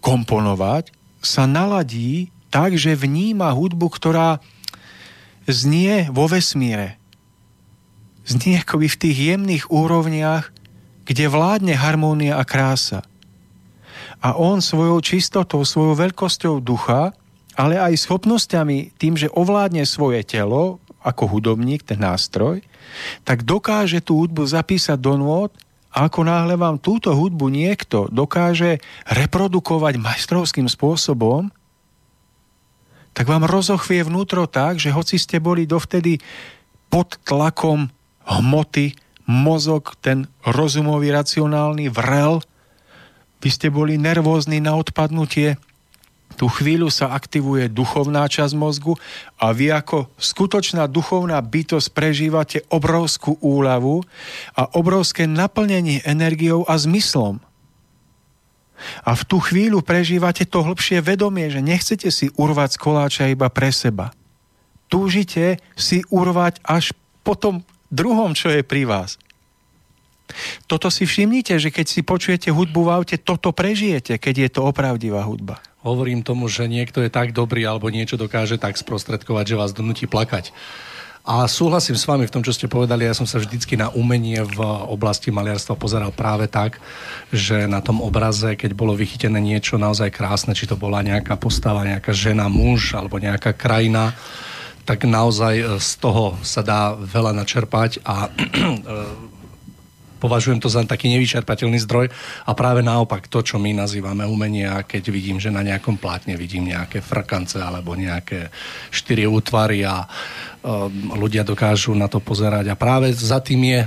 komponovať, sa naladí tak, že vníma hudbu, ktorá znie vo vesmíre. Znie akoby v tých jemných úrovniach, kde vládne harmónia a krása. A on svojou čistotou, svojou veľkosťou ducha, ale aj schopnosťami tým, že ovládne svoje telo, ako hudobník, ten nástroj, tak dokáže tú hudbu zapísať do nôd a ako náhle vám túto hudbu niekto dokáže reprodukovať majstrovským spôsobom, tak vám rozochvie vnútro tak, že hoci ste boli dovtedy pod tlakom hmoty, mozog, ten rozumový, racionálny vrel. Vy ste boli nervózni na odpadnutie, tú chvíľu sa aktivuje duchovná časť mozgu a vy ako skutočná duchovná bytosť prežívate obrovskú úľavu a obrovské naplnenie energiou a zmyslom. A v tú chvíľu prežívate to hlbšie vedomie, že nechcete si urvať z koláča iba pre seba. Túžite si urvať až po tom druhom, čo je pri vás. Toto si všimnite, že keď si počujete hudbu v aute, toto prežijete, keď je to opravdivá hudba hovorím tomu, že niekto je tak dobrý alebo niečo dokáže tak sprostredkovať, že vás donúti plakať. A súhlasím s vami v tom, čo ste povedali. Ja som sa vždycky na umenie v oblasti maliarstva pozeral práve tak, že na tom obraze, keď bolo vychytené niečo naozaj krásne, či to bola nejaká postava, nejaká žena, muž alebo nejaká krajina, tak naozaj z toho sa dá veľa načerpať a <clears throat> považujem to za taký nevyčerpateľný zdroj a práve naopak to, čo my nazývame umenie keď vidím, že na nejakom plátne vidím nejaké frkance alebo nejaké štyri útvary a um, ľudia dokážu na to pozerať a práve za tým je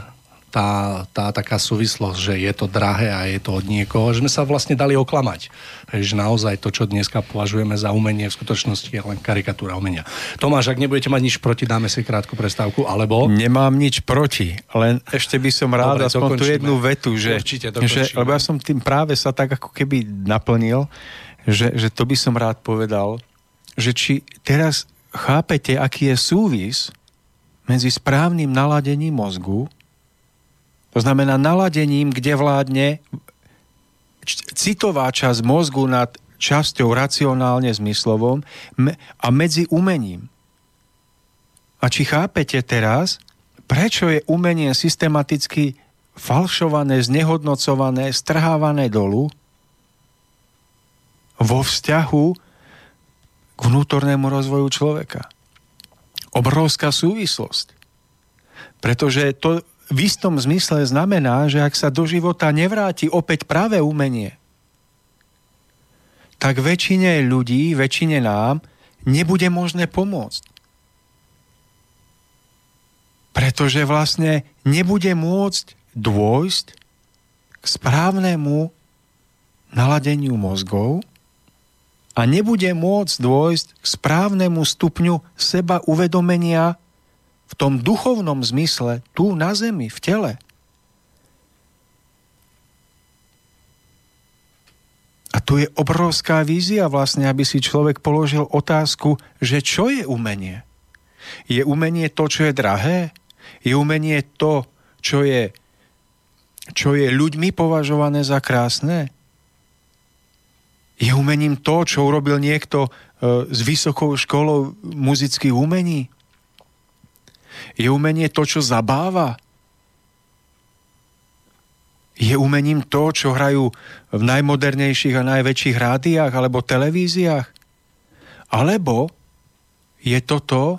tá, tá taká súvislosť, že je to drahé a je to od niekoho, že sme sa vlastne dali oklamať. Že naozaj to, čo dneska považujeme za umenie, v skutočnosti je len karikatúra umenia. Tomáš, ak nebudete mať nič proti, dáme si krátku prestávku, alebo... Nemám nič proti, len ešte by som rád Dobre, aspoň tú jednu vetu, že, Určite, že, lebo ja som tým práve sa tak ako keby naplnil, že, že to by som rád povedal, že či teraz chápete, aký je súvis medzi správnym naladením mozgu to znamená naladením, kde vládne citová časť mozgu nad časťou racionálne zmyslovom a medzi umením. A či chápete teraz, prečo je umenie systematicky falšované, znehodnocované, strhávané dolu vo vzťahu k vnútornému rozvoju človeka. Obrovská súvislosť. Pretože to v istom zmysle znamená, že ak sa do života nevráti opäť práve umenie, tak väčšine ľudí, väčšine nám nebude možné pomôcť. Pretože vlastne nebude môcť dôjsť k správnemu naladeniu mozgov a nebude môcť dôjsť k správnemu stupňu seba uvedomenia v tom duchovnom zmysle, tu na zemi, v tele. A tu je obrovská vízia vlastne, aby si človek položil otázku, že čo je umenie? Je umenie to, čo je drahé? Je umenie to, čo je, čo je ľuďmi považované za krásne? Je umením to, čo urobil niekto e, s vysokou školou muzických umení? Je umenie to, čo zabáva? Je umením to, čo hrajú v najmodernejších a najväčších rádiách alebo televíziách? Alebo je toto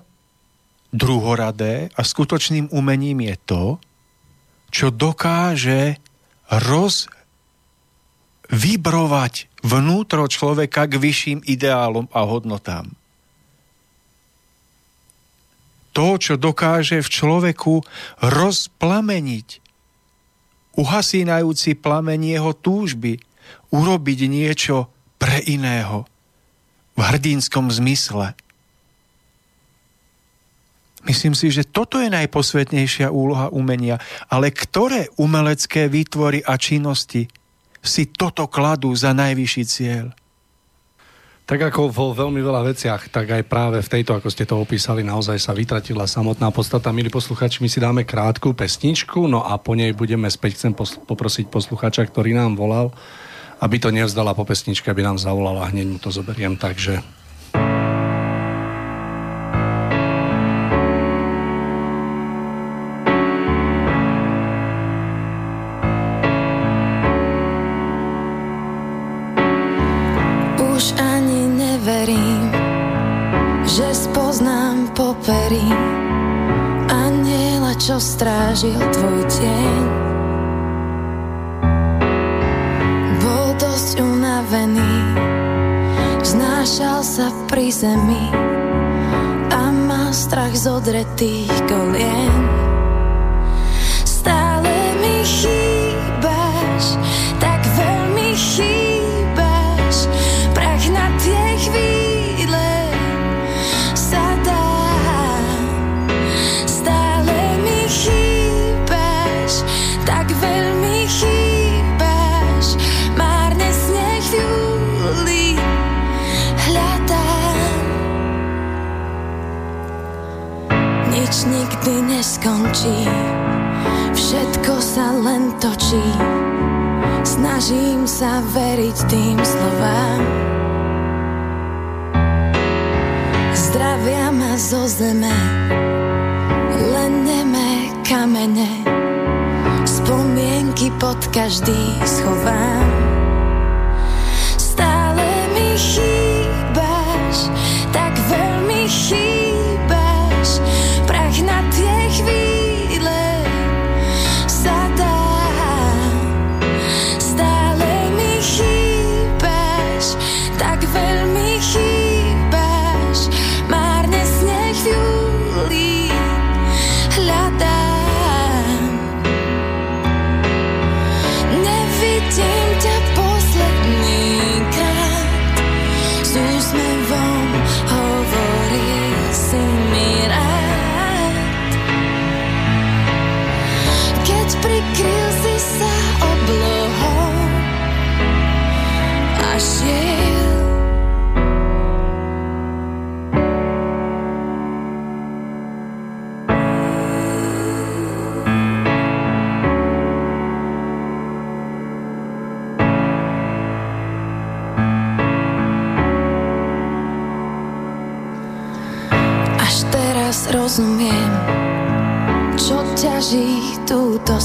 druhoradé a skutočným umením je to, čo dokáže roz vnútro človeka k vyšším ideálom a hodnotám to, čo dokáže v človeku rozplameniť uhasínajúci plameň jeho túžby, urobiť niečo pre iného v hrdinskom zmysle. Myslím si, že toto je najposvetnejšia úloha umenia, ale ktoré umelecké výtvory a činnosti si toto kladú za najvyšší cieľ? Tak ako vo veľmi veľa veciach, tak aj práve v tejto, ako ste to opísali, naozaj sa vytratila samotná podstata. Milí posluchači, my si dáme krátku pesničku, no a po nej budeme späť. Chcem poprosiť posluchača, ktorý nám volal, aby to nevzdala po pesničke, aby nám zavolala hneď mu to zoberiem. Takže strážil tvoj tieň. Bol dosť unavený, znášal sa pri zemi a mal strach z odretých kolien. Nikdy neskončí, všetko sa len točí. Snažím sa veriť tým slovám. Zdravia ma zo zeme, len nemé kamene. Spomienky pod každý schovám.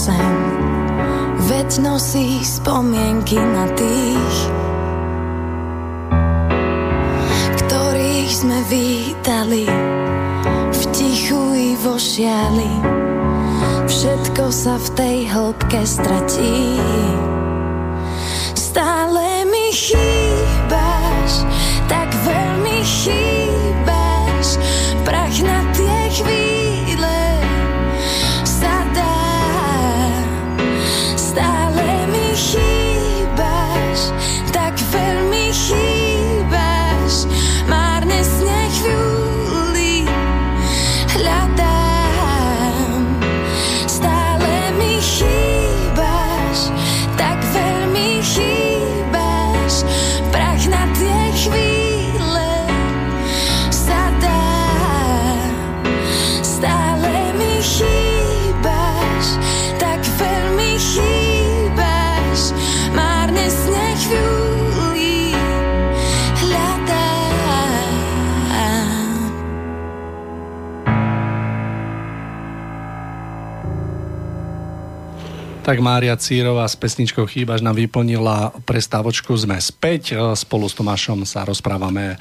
Sem. Veď nosí spomienky na tých, ktorých sme vítali v tichu i vo šiali. Všetko sa v tej hĺbke stratí. Tak Mária Círová s pesničkou Chýbaš nám vyplnila prestávočku Sme späť. Spolu s Tomášom sa rozprávame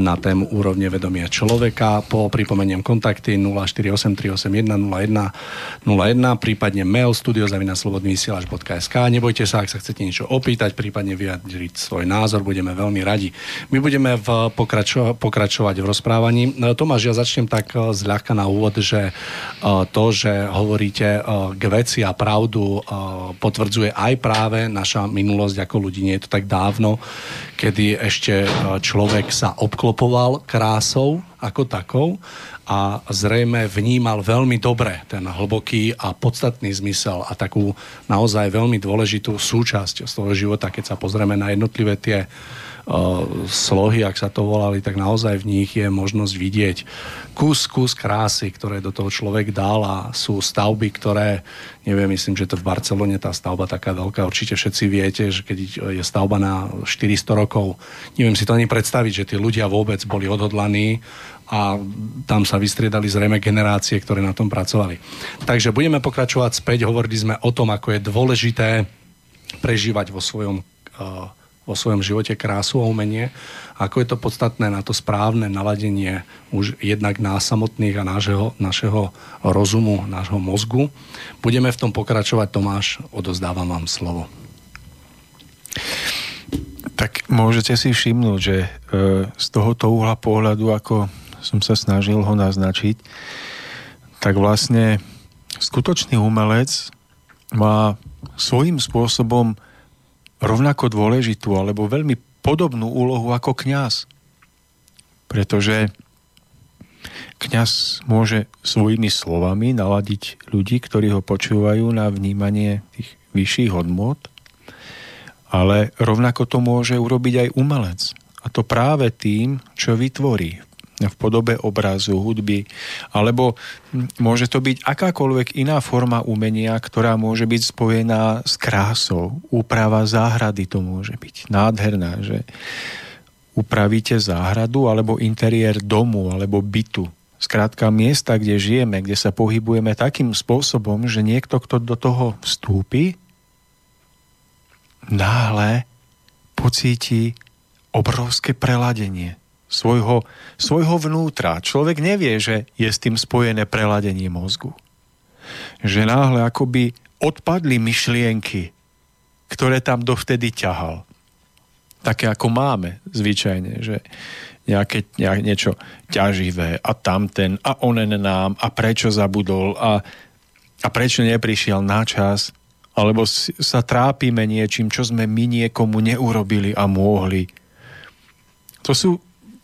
na tému úrovne vedomia človeka. Po pripomeniem kontakty 0483810101, prípadne mail studiozaviнаslobodnyvysielač.sk. Nebojte sa, ak sa chcete niečo opýtať, prípadne vyjadriť svoj názor, budeme veľmi radi. My budeme v pokračo- pokračovať v rozprávaní. Tomáš, ja začnem tak zľahka na úvod, že to, že hovoríte k veci a pravdu potvrdzuje aj práve naša minulosť ako ľudí. Nie je to tak dávno, kedy ešte eh, človek sa obklopoval krásou ako takou a zrejme vnímal veľmi dobre ten hlboký a podstatný zmysel a takú naozaj veľmi dôležitú súčasť z toho života, keď sa pozrieme na jednotlivé tie slohy, ak sa to volali, tak naozaj v nich je možnosť vidieť kus, kus krásy, ktoré do toho človek dal a sú stavby, ktoré, neviem, myslím, že to v Barcelone tá stavba taká veľká, určite všetci viete, že keď je stavba na 400 rokov, neviem si to ani predstaviť, že tí ľudia vôbec boli odhodlaní a tam sa vystriedali zrejme generácie, ktoré na tom pracovali. Takže budeme pokračovať späť, hovorili sme o tom, ako je dôležité prežívať vo svojom uh, vo svojom živote krásu a umenie, ako je to podstatné na to správne naladenie už jednak nás samotných a nášho, našeho rozumu, nášho mozgu. Budeme v tom pokračovať. Tomáš, odozdávam vám slovo. Tak môžete si všimnúť, že e, z tohoto uhla pohľadu, ako som sa snažil ho naznačiť, tak vlastne skutočný umelec má svojím spôsobom rovnako dôležitú alebo veľmi podobnú úlohu ako kňaz. Pretože kňaz môže svojimi slovami naladiť ľudí, ktorí ho počúvajú na vnímanie tých vyšších hodnot, ale rovnako to môže urobiť aj umelec. A to práve tým, čo vytvorí v podobe obrazu, hudby, alebo môže to byť akákoľvek iná forma umenia, ktorá môže byť spojená s krásou. Úprava záhrady to môže byť nádherná, že upravíte záhradu alebo interiér domu alebo bytu. Skrátka miesta, kde žijeme, kde sa pohybujeme takým spôsobom, že niekto, kto do toho vstúpi, náhle pocíti obrovské preladenie svojho, svojho vnútra. Človek nevie, že je s tým spojené preladenie mozgu. Že náhle akoby odpadli myšlienky, ktoré tam dovtedy ťahal. Také ako máme zvyčajne, že nejaké, nejak, niečo ťaživé a tamten a onen nám a prečo zabudol a, a prečo neprišiel na čas alebo sa trápime niečím, čo sme my niekomu neurobili a mohli. To sú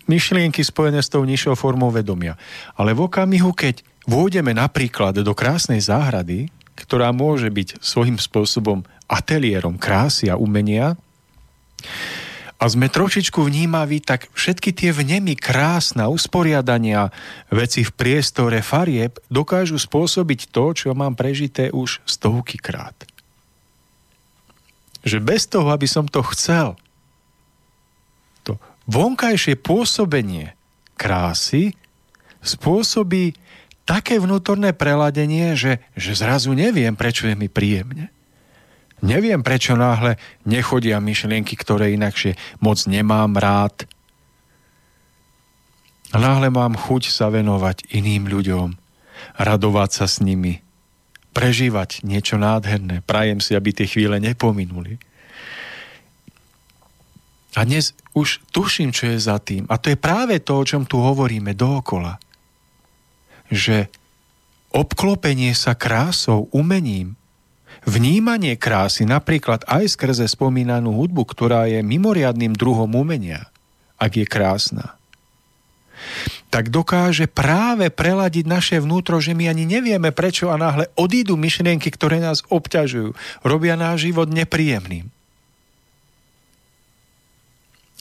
myšlienky spojené s tou nižšou formou vedomia. Ale v okamihu, keď vôjdeme napríklad do krásnej záhrady, ktorá môže byť svojím spôsobom ateliérom krásy a umenia, a sme trošičku vnímaví, tak všetky tie vnemy krásna usporiadania veci v priestore farieb dokážu spôsobiť to, čo mám prežité už stovky krát že bez toho, aby som to chcel, vonkajšie pôsobenie krásy spôsobí také vnútorné preladenie, že, že zrazu neviem, prečo je mi príjemne. Neviem, prečo náhle nechodia myšlienky, ktoré inakšie moc nemám rád. Náhle mám chuť sa venovať iným ľuďom, radovať sa s nimi, prežívať niečo nádherné. Prajem si, aby tie chvíle nepominuli. A dnes už tuším, čo je za tým. A to je práve to, o čom tu hovoríme dookola. Že obklopenie sa krásou, umením, vnímanie krásy, napríklad aj skrze spomínanú hudbu, ktorá je mimoriadným druhom umenia, ak je krásna, tak dokáže práve preladiť naše vnútro, že my ani nevieme prečo a náhle odídu myšlienky, ktoré nás obťažujú, robia náš život nepríjemným.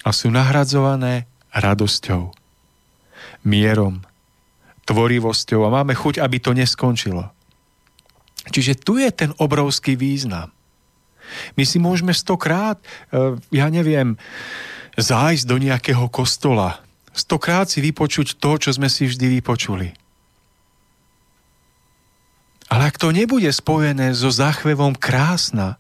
A sú nahradzované radosťou, mierom, tvorivosťou a máme chuť, aby to neskončilo. Čiže tu je ten obrovský význam. My si môžeme stokrát, eh, ja neviem, zájsť do nejakého kostola, stokrát si vypočuť to, čo sme si vždy vypočuli. Ale ak to nebude spojené so záchvevom krásna,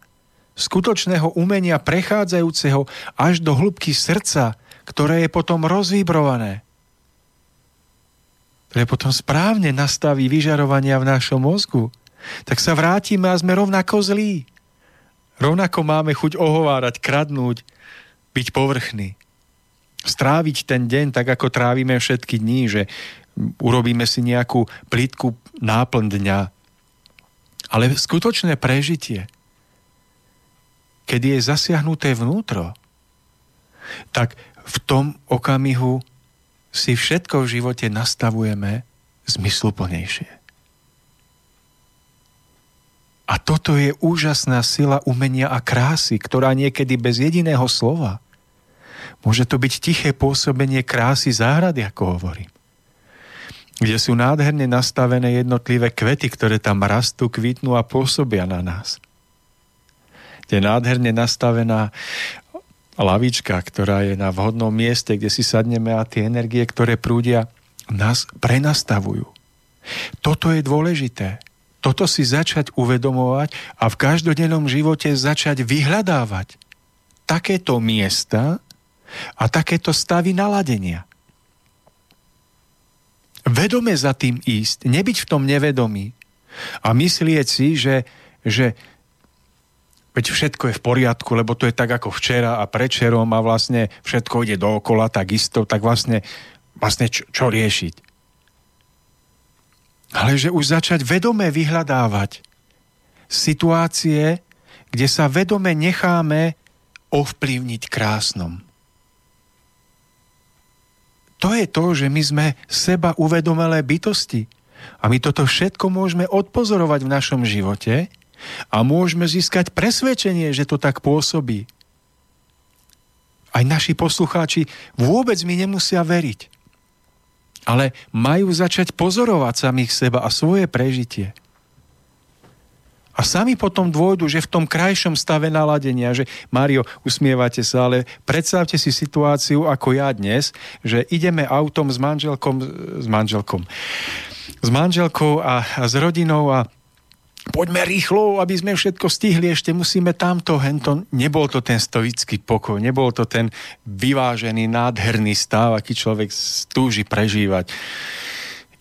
skutočného umenia prechádzajúceho až do hĺbky srdca, ktoré je potom rozvibrované, ktoré potom správne nastaví vyžarovania v našom mozgu, tak sa vrátime a sme rovnako zlí. Rovnako máme chuť ohovárať, kradnúť, byť povrchný stráviť ten deň tak, ako trávime všetky dní, že urobíme si nejakú plítku náplň dňa. Ale skutočné prežitie, keď je zasiahnuté vnútro, tak v tom okamihu si všetko v živote nastavujeme zmysluplnejšie. A toto je úžasná sila umenia a krásy, ktorá niekedy bez jediného slova Môže to byť tiché pôsobenie krásy záhrady, ako hovorím. Kde sú nádherne nastavené jednotlivé kvety, ktoré tam rastú, kvitnú a pôsobia na nás. Je nádherne nastavená lavička, ktorá je na vhodnom mieste, kde si sadneme a tie energie, ktoré prúdia, nás prenastavujú. Toto je dôležité. Toto si začať uvedomovať a v každodennom živote začať vyhľadávať takéto miesta, a takéto stavy naladenia. Vedome za tým ísť, nebyť v tom nevedomí a myslieť si, že, že veď všetko je v poriadku, lebo to je tak ako včera a prečerom a vlastne všetko ide dookola takisto, tak vlastne vlastne čo, čo riešiť. Ale že už začať vedome vyhľadávať situácie, kde sa vedome necháme ovplyvniť krásnom. To je to, že my sme seba uvedomelé bytosti. A my toto všetko môžeme odpozorovať v našom živote a môžeme získať presvedčenie, že to tak pôsobí. Aj naši poslucháči vôbec mi nemusia veriť. Ale majú začať pozorovať samých seba a svoje prežitie. A sami potom dôjdu, že v tom krajšom stave naladenia, že Mario, usmievate sa, ale predstavte si situáciu ako ja dnes, že ideme autom s manželkom, s manželkom, s manželkou a, a s rodinou a poďme rýchlo, aby sme všetko stihli, ešte musíme tamto, hento. Nebol to ten stoický pokoj, nebol to ten vyvážený, nádherný stav, aký človek túži prežívať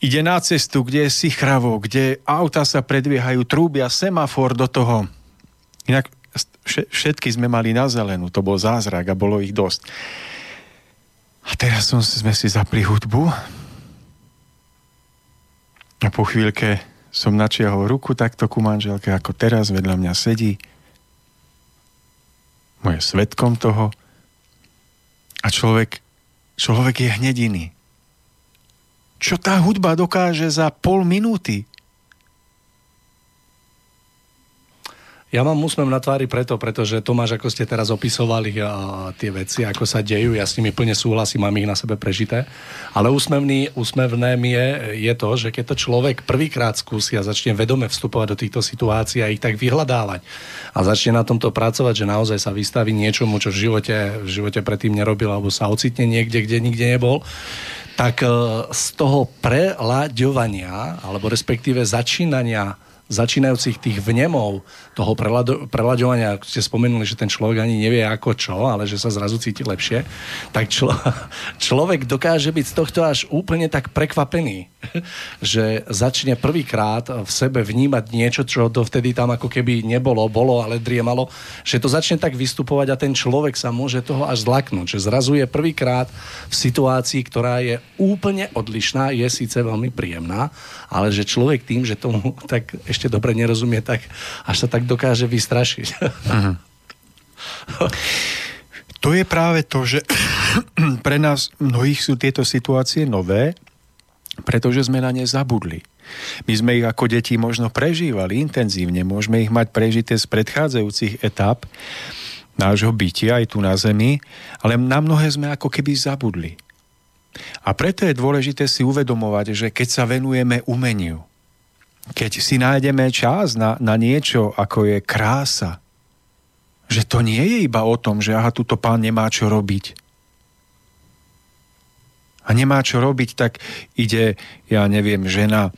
ide na cestu, kde je sichravo, kde auta sa predviehajú, trúbia, semafor do toho. Inak všetky sme mali na zelenú, to bol zázrak a bolo ich dosť. A teraz som, sme si zapli hudbu a po chvíľke som načiahol ruku takto ku manželke, ako teraz vedľa mňa sedí. Moje svetkom toho. A človek, človek je iný čo tá hudba dokáže za pol minúty. Ja mám úsmev na tvári preto, pretože Tomáš, ako ste teraz opisovali a, tie veci, ako sa dejú, ja s nimi plne súhlasím, mám ich na sebe prežité. Ale úsmevný, úsmevné mi je, je to, že keď to človek prvýkrát skúsi a začne vedome vstupovať do týchto situácií a ich tak vyhľadávať a začne na tomto pracovať, že naozaj sa vystaví niečomu, čo v živote, v živote predtým nerobil alebo sa ocitne niekde, kde nikde nebol, tak e, z toho prelaďovania, alebo respektíve začínania začínajúcich tých vnemov toho prelaďovania, ako ste spomenuli, že ten človek ani nevie ako čo, ale že sa zrazu cíti lepšie, tak člo, <laughs> človek dokáže byť z tohto až úplne tak prekvapený, <laughs> že začne prvýkrát v sebe vnímať niečo, čo dovtedy tam ako keby nebolo, bolo, ale driemalo, že to začne tak vystupovať a ten človek sa môže toho až zlaknúť, že zrazu je prvýkrát v situácii, ktorá je úplne odlišná, je síce veľmi príjemná, ale že človek tým, že tomu <laughs> tak ešte dobre nerozumie, tak až sa tak dokáže vystrašiť. Uh-huh. To je práve to, že <coughs> pre nás mnohých sú tieto situácie nové, pretože sme na ne zabudli. My sme ich ako deti možno prežívali intenzívne, môžeme ich mať prežité z predchádzajúcich etap nášho bytia aj tu na Zemi, ale na mnohé sme ako keby zabudli. A preto je dôležité si uvedomovať, že keď sa venujeme umeniu, keď si nájdeme čas na, na niečo, ako je krása, že to nie je iba o tom, že aha, tuto pán nemá čo robiť. A nemá čo robiť, tak ide, ja neviem, žena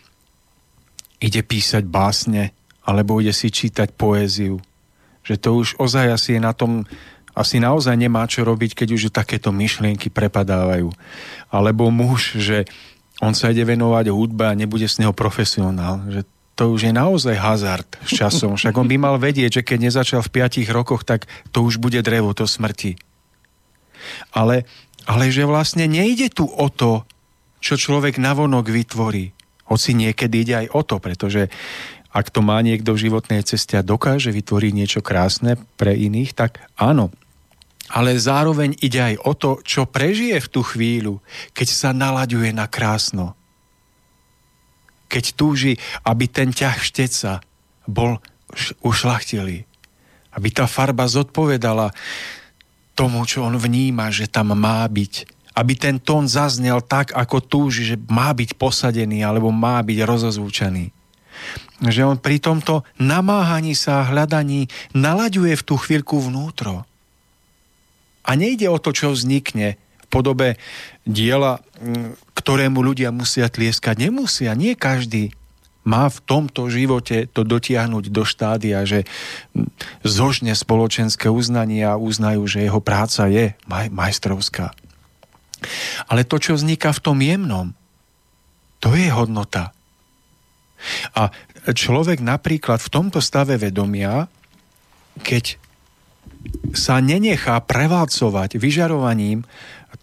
ide písať básne, alebo ide si čítať poéziu. Že to už ozaj asi je na tom, asi naozaj nemá čo robiť, keď už takéto myšlienky prepadávajú. Alebo muž, že on sa ide venovať hudbe a nebude z neho profesionál. Že to už je naozaj hazard s časom. Však on by mal vedieť, že keď nezačal v 5 rokoch, tak to už bude drevo, to smrti. Ale, ale že vlastne nejde tu o to, čo človek navonok vytvorí. Hoci niekedy ide aj o to, pretože ak to má niekto v životnej ceste a dokáže vytvoriť niečo krásne pre iných, tak áno, ale zároveň ide aj o to, čo prežije v tú chvíľu, keď sa nalaďuje na krásno. Keď túži, aby ten ťah šteca bol ušlachtilý. Aby tá farba zodpovedala tomu, čo on vníma, že tam má byť. Aby ten tón zaznel tak, ako túži, že má byť posadený alebo má byť rozozvúčaný. Že on pri tomto namáhaní sa a hľadaní nalaďuje v tú chvíľku vnútro a nejde o to, čo vznikne v podobe diela, ktorému ľudia musia tlieskať. Nemusia, nie každý má v tomto živote to dotiahnuť do štádia, že zožne spoločenské uznanie a uznajú, že jeho práca je maj- majstrovská. Ale to, čo vzniká v tom jemnom, to je hodnota. A človek napríklad v tomto stave vedomia, keď sa nenechá prevádzovať vyžarovaním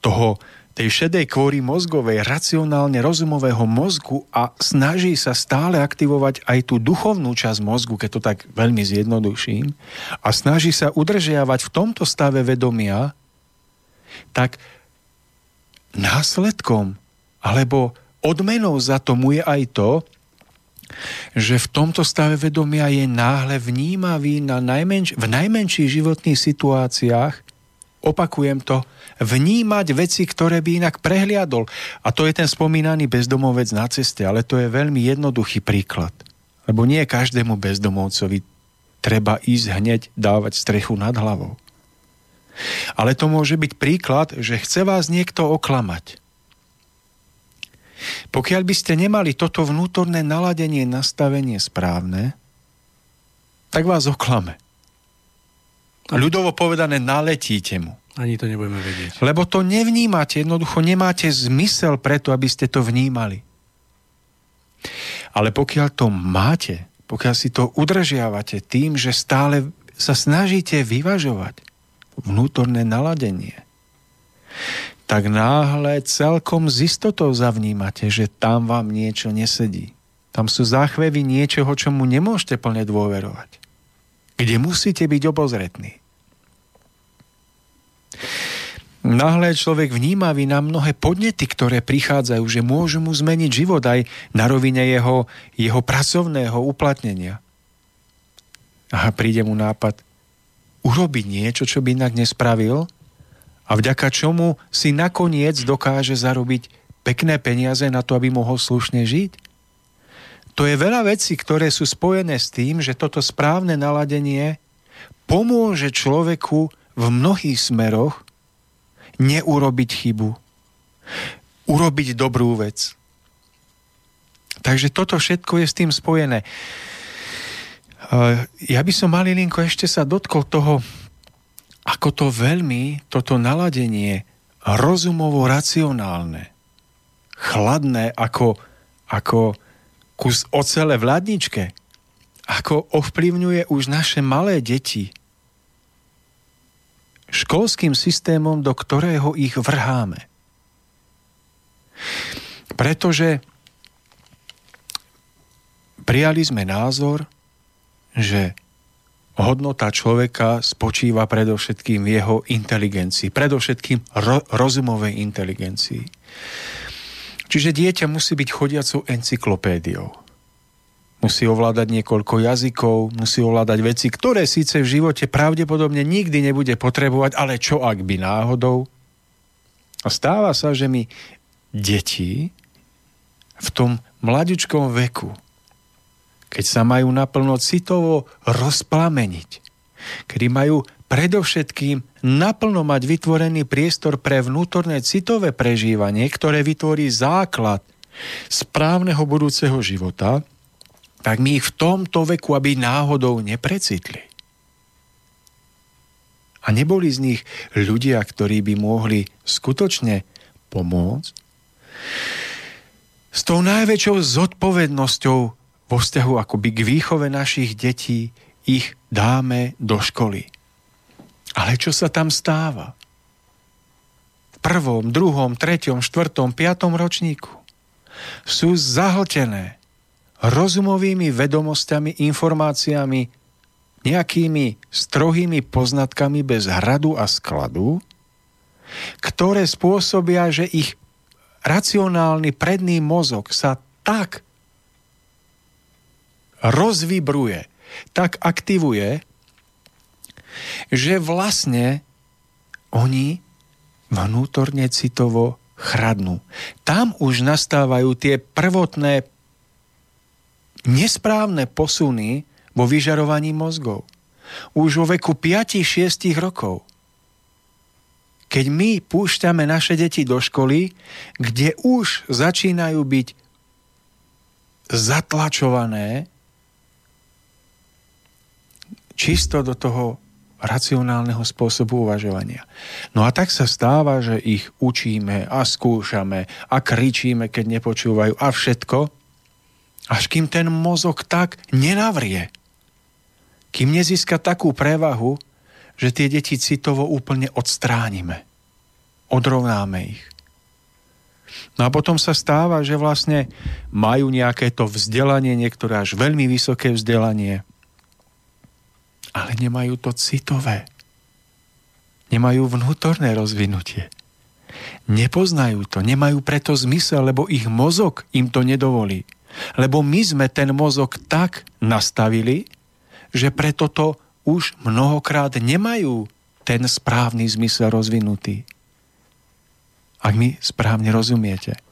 toho, tej šedej kôry mozgovej, racionálne rozumového mozgu a snaží sa stále aktivovať aj tú duchovnú časť mozgu, keď to tak veľmi zjednoduším, a snaží sa udržiavať v tomto stave vedomia, tak následkom alebo odmenou za tomu je aj to, že v tomto stave vedomia je náhle vnímavý na najmenš- v najmenších životných situáciách, opakujem to, vnímať veci, ktoré by inak prehliadol. A to je ten spomínaný bezdomovec na ceste, ale to je veľmi jednoduchý príklad. Lebo nie každému bezdomovcovi treba ísť hneď dávať strechu nad hlavou. Ale to môže byť príklad, že chce vás niekto oklamať. Pokiaľ by ste nemali toto vnútorné naladenie, nastavenie správne, tak vás oklame. Ľudovo povedané, naletíte mu. Ani to nebudeme vedieť. Lebo to nevnímate, jednoducho nemáte zmysel preto, aby ste to vnímali. Ale pokiaľ to máte, pokiaľ si to udržiavate tým, že stále sa snažíte vyvažovať vnútorné naladenie, tak náhle celkom z istotou zavnímate, že tam vám niečo nesedí. Tam sú záchvevy niečoho, čomu nemôžete plne dôverovať. Kde musíte byť obozretní. Náhle človek vnímavý na mnohé podnety, ktoré prichádzajú, že môžu mu zmeniť život aj na rovine jeho, jeho pracovného uplatnenia. Aha, príde mu nápad urobiť niečo, čo by inak nespravil a vďaka čomu si nakoniec dokáže zarobiť pekné peniaze na to, aby mohol slušne žiť. To je veľa vecí, ktoré sú spojené s tým, že toto správne naladenie pomôže človeku v mnohých smeroch neurobiť chybu, urobiť dobrú vec. Takže toto všetko je s tým spojené. Ja by som malilinko ešte sa dotkol toho, ako to veľmi, toto naladenie rozumovo racionálne, chladné ako, ako kus ocele v ladničke, ako ovplyvňuje už naše malé deti, školským systémom, do ktorého ich vrháme. Pretože prijali sme názor, že hodnota človeka spočíva predovšetkým v jeho inteligencii, predovšetkým ro- rozumovej inteligencii. Čiže dieťa musí byť chodiacou encyklopédiou musí ovládať niekoľko jazykov, musí ovládať veci, ktoré síce v živote pravdepodobne nikdy nebude potrebovať, ale čo ak by náhodou? A stáva sa, že my deti v tom mladičkom veku, keď sa majú naplno citovo rozplameniť, kedy majú predovšetkým naplno mať vytvorený priestor pre vnútorné citové prežívanie, ktoré vytvorí základ správneho budúceho života, tak my ich v tomto veku, aby náhodou neprecitli. A neboli z nich ľudia, ktorí by mohli skutočne pomôcť s tou najväčšou zodpovednosťou vo vzťahu akoby k výchove našich detí ich dáme do školy. Ale čo sa tam stáva? V prvom, druhom, treťom, štvrtom, piatom ročníku sú zahltené rozumovými vedomosťami, informáciami, nejakými strohými poznatkami bez hradu a skladu, ktoré spôsobia, že ich racionálny predný mozog sa tak rozvibruje, tak aktivuje, že vlastne oni vnútorne citovo chradnú. Tam už nastávajú tie prvotné nesprávne posuny vo vyžarovaní mozgov. Už vo veku 5-6 rokov. Keď my púšťame naše deti do školy, kde už začínajú byť zatlačované čisto do toho racionálneho spôsobu uvažovania. No a tak sa stáva, že ich učíme a skúšame a kričíme, keď nepočúvajú a všetko, až kým ten mozog tak nenavrie. Kým nezíska takú prevahu, že tie deti citovo úplne odstránime. Odrovnáme ich. No a potom sa stáva, že vlastne majú nejaké to vzdelanie, niektoré až veľmi vysoké vzdelanie, ale nemajú to citové. Nemajú vnútorné rozvinutie. Nepoznajú to, nemajú preto zmysel, lebo ich mozog im to nedovolí. Lebo my sme ten mozog tak nastavili, že preto to už mnohokrát nemajú ten správny zmysel rozvinutý. Ak mi správne rozumiete.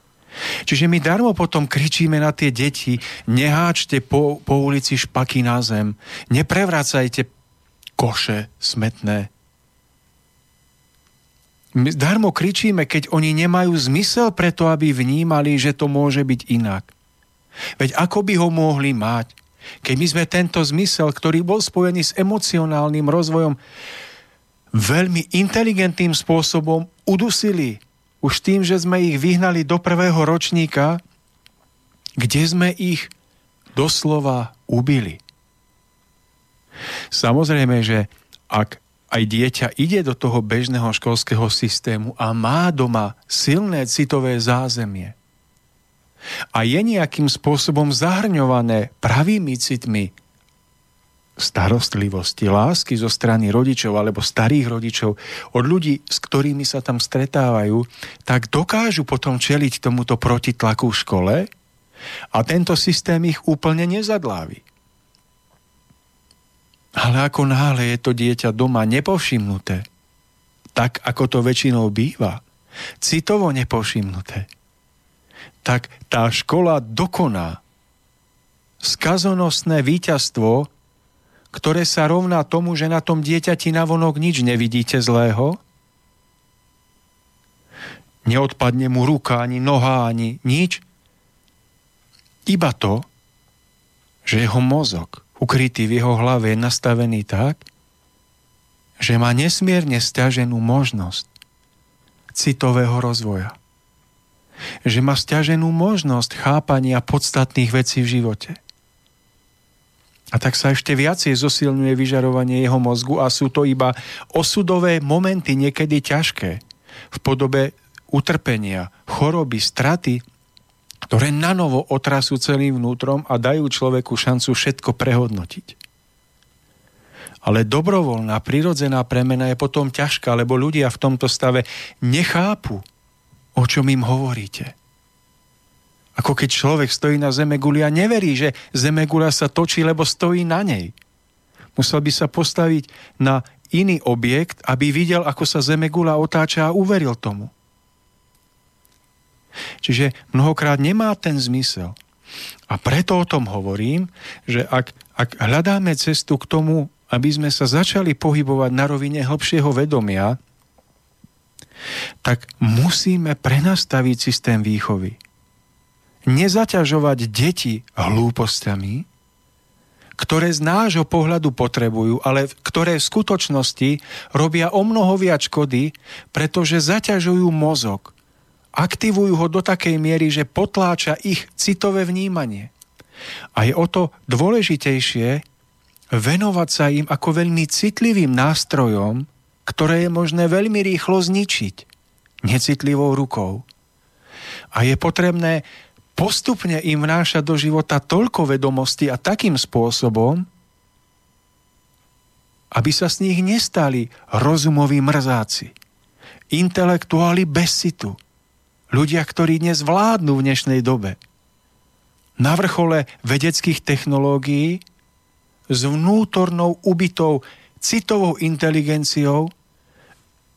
Čiže my darmo potom kričíme na tie deti, neháčte po, po ulici špaky na zem, neprevracajte koše smetné. My darmo kričíme, keď oni nemajú zmysel preto, aby vnímali, že to môže byť inak. Veď ako by ho mohli mať, keď my sme tento zmysel, ktorý bol spojený s emocionálnym rozvojom, veľmi inteligentným spôsobom udusili už tým, že sme ich vyhnali do prvého ročníka, kde sme ich doslova ubili. Samozrejme, že ak aj dieťa ide do toho bežného školského systému a má doma silné citové zázemie a je nejakým spôsobom zahrňované pravými citmi starostlivosti, lásky zo strany rodičov alebo starých rodičov, od ľudí, s ktorými sa tam stretávajú, tak dokážu potom čeliť tomuto protitlaku v škole a tento systém ich úplne nezadlávi. Ale ako náhle je to dieťa doma nepovšimnuté, tak ako to väčšinou býva, citovo nepovšimnuté, tak tá škola dokoná skazonosné víťazstvo ktoré sa rovná tomu, že na tom dieťati navonok nič nevidíte zlého? Neodpadne mu ruka, ani noha, ani nič. Iba to, že jeho mozog, ukrytý v jeho hlave, je nastavený tak, že má nesmierne stiaženú možnosť citového rozvoja. Že má stiaženú možnosť chápania podstatných vecí v živote a tak sa ešte viacej zosilňuje vyžarovanie jeho mozgu a sú to iba osudové momenty, niekedy ťažké, v podobe utrpenia, choroby, straty, ktoré nanovo otrasú celým vnútrom a dajú človeku šancu všetko prehodnotiť. Ale dobrovoľná, prirodzená premena je potom ťažká, lebo ľudia v tomto stave nechápu, o čom im hovoríte. Ako keď človek stojí na zemeguli a neverí, že zemegula sa točí, lebo stojí na nej. Musel by sa postaviť na iný objekt, aby videl, ako sa zemegula otáča a uveril tomu. Čiže mnohokrát nemá ten zmysel. A preto o tom hovorím, že ak, ak hľadáme cestu k tomu, aby sme sa začali pohybovať na rovine hlbšieho vedomia, tak musíme prenastaviť systém výchovy nezaťažovať deti hlúpostiami, ktoré z nášho pohľadu potrebujú, ale ktoré v skutočnosti robia o mnoho viac škody, pretože zaťažujú mozog. Aktivujú ho do takej miery, že potláča ich citové vnímanie. A je o to dôležitejšie venovať sa im ako veľmi citlivým nástrojom, ktoré je možné veľmi rýchlo zničiť necitlivou rukou. A je potrebné postupne im vnáša do života toľko vedomostí a takým spôsobom, aby sa z nich nestali rozumoví mrzáci, intelektuáli bez citu, ľudia, ktorí dnes vládnu v dnešnej dobe. Na vrchole vedeckých technológií s vnútornou ubitou citovou inteligenciou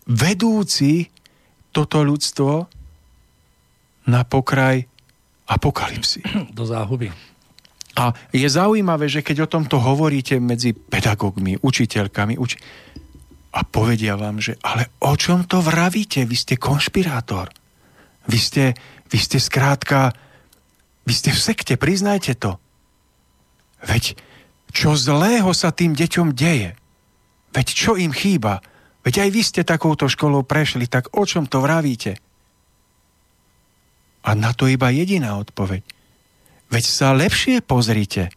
vedúci toto ľudstvo na pokraj apokalipsy. Do záhuby. A je zaujímavé, že keď o tomto hovoríte medzi pedagógmi, učiteľkami, uči... a povedia vám, že ale o čom to vravíte? Vy ste konšpirátor. Vy ste, vy ste skrátka, vy ste v sekte, priznajte to. Veď čo zlého sa tým deťom deje? Veď čo im chýba? Veď aj vy ste takouto školou prešli, tak o čom to vravíte? A na to iba jediná odpoveď. Veď sa lepšie pozrite,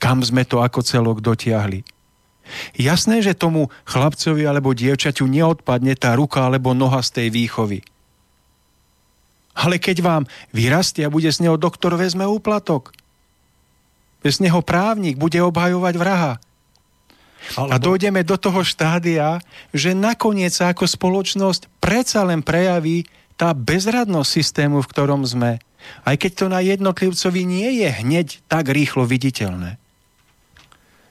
kam sme to ako celok dotiahli. Jasné, že tomu chlapcovi alebo dievčaťu neodpadne tá ruka alebo noha z tej výchovy. Ale keď vám vyrastie a bude z neho doktor, vezme úplatok. Z neho právnik bude obhajovať vraha. Alebo... A dojdeme do toho štádia, že nakoniec sa ako spoločnosť predsa len prejaví tá bezradnosť systému, v ktorom sme. Aj keď to na jednotlivcovi nie je hneď tak rýchlo viditeľné.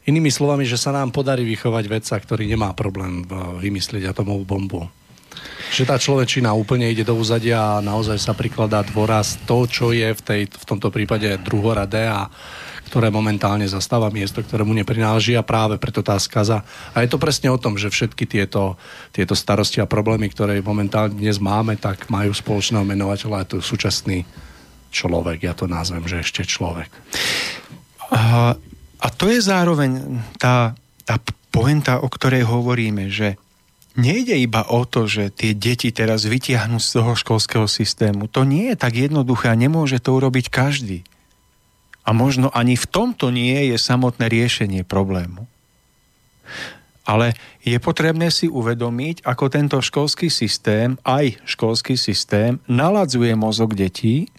Inými slovami, že sa nám podarí vychovať vedca, ktorý nemá problém vymyslieť atomovú bombu. Že tá človečina úplne ide do úzadia a naozaj sa prikladá dôraz to, čo je v, tej, v tomto prípade druhoradé a ktoré momentálne zastáva miesto, ktorému neprináleží a práve preto tá skaza. A je to presne o tom, že všetky tieto, tieto starosti a problémy, ktoré momentálne dnes máme, tak majú spoločného menovateľa a to je súčasný človek. Ja to nazvem, že ešte človek. A a to je zároveň tá, tá poenta, o ktorej hovoríme, že nejde iba o to, že tie deti teraz vytiahnu z toho školského systému. To nie je tak jednoduché a nemôže to urobiť každý. A možno ani v tomto nie je samotné riešenie problému. Ale je potrebné si uvedomiť, ako tento školský systém, aj školský systém, naladzuje mozog detí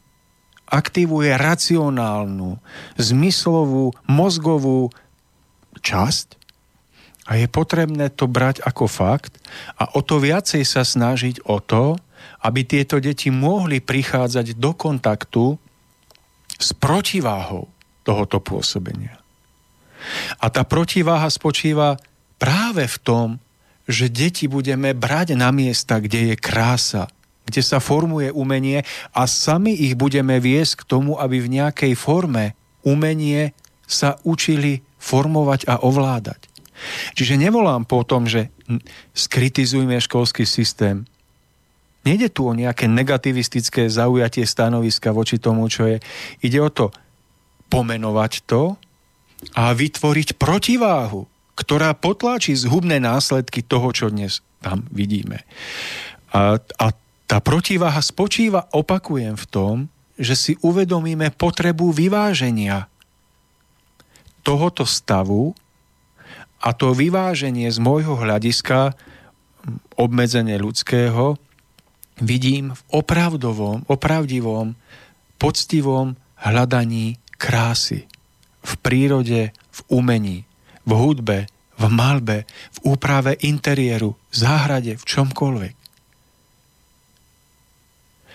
aktivuje racionálnu, zmyslovú, mozgovú časť a je potrebné to brať ako fakt a o to viacej sa snažiť o to, aby tieto deti mohli prichádzať do kontaktu s protiváhou tohoto pôsobenia. A tá protiváha spočíva práve v tom, že deti budeme brať na miesta, kde je krása, kde sa formuje umenie a sami ich budeme viesť k tomu, aby v nejakej forme umenie sa učili formovať a ovládať. Čiže nevolám po tom, že skritizujme školský systém. Nejde tu o nejaké negativistické zaujatie stanoviska voči tomu, čo je. Ide o to pomenovať to a vytvoriť protiváhu, ktorá potláči zhubné následky toho, čo dnes tam vidíme. A, a tá protiváha spočíva, opakujem, v tom, že si uvedomíme potrebu vyváženia tohoto stavu a to vyváženie z môjho hľadiska, obmedzenie ľudského, vidím v opravdovom, opravdivom, poctivom hľadaní krásy. V prírode, v umení, v hudbe, v malbe, v úprave interiéru, v záhrade, v čomkoľvek.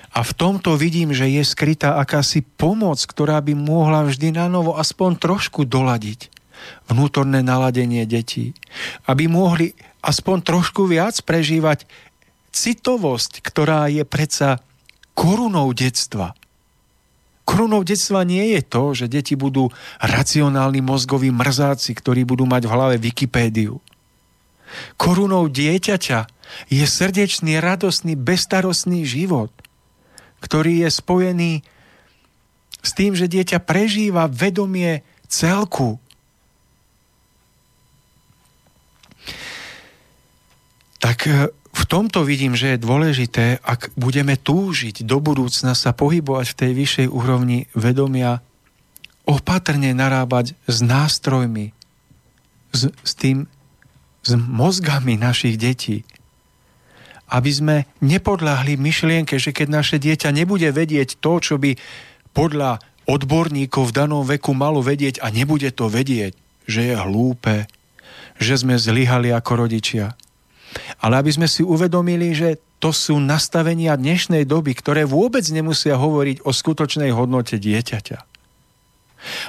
A v tomto vidím, že je skrytá akási pomoc, ktorá by mohla vždy na novo aspoň trošku doladiť vnútorné naladenie detí. Aby mohli aspoň trošku viac prežívať citovosť, ktorá je predsa korunou detstva. Korunou detstva nie je to, že deti budú racionálni mozgoví mrzáci, ktorí budú mať v hlave Wikipédiu. Korunou dieťaťa je srdečný, radostný, bestarostný život – ktorý je spojený s tým, že dieťa prežíva vedomie celku. Tak e, v tomto vidím, že je dôležité, ak budeme túžiť do budúcna sa pohybovať v tej vyššej úrovni vedomia, opatrne narábať s nástrojmi, s, s tým, s mozgami našich detí, aby sme nepodľahli myšlienke, že keď naše dieťa nebude vedieť to, čo by podľa odborníkov v danom veku malo vedieť a nebude to vedieť, že je hlúpe, že sme zlyhali ako rodičia. Ale aby sme si uvedomili, že to sú nastavenia dnešnej doby, ktoré vôbec nemusia hovoriť o skutočnej hodnote dieťaťa.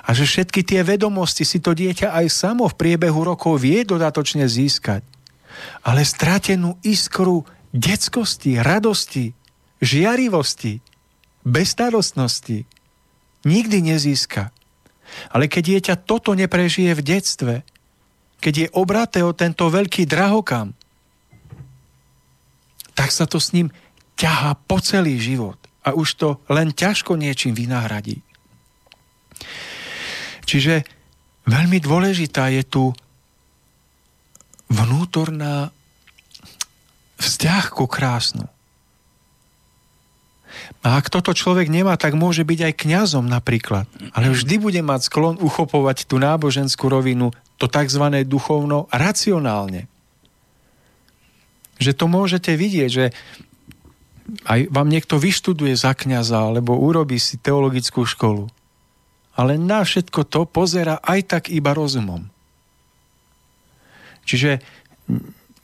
A že všetky tie vedomosti si to dieťa aj samo v priebehu rokov vie dodatočne získať. Ale stratenú iskru detskosti, radosti, žiarivosti, bezstarostnosti nikdy nezíska. Ale keď dieťa toto neprežije v detstve, keď je obraté o tento veľký drahokam, tak sa to s ním ťahá po celý život a už to len ťažko niečím vynahradí. Čiže veľmi dôležitá je tu vnútorná vzťah ku krásnu. A ak toto človek nemá, tak môže byť aj kňazom napríklad. Ale vždy bude mať sklon uchopovať tú náboženskú rovinu, to tzv. duchovno, racionálne. Že to môžete vidieť, že aj vám niekto vyštuduje za kniaza alebo urobí si teologickú školu. Ale na všetko to pozera aj tak iba rozumom. Čiže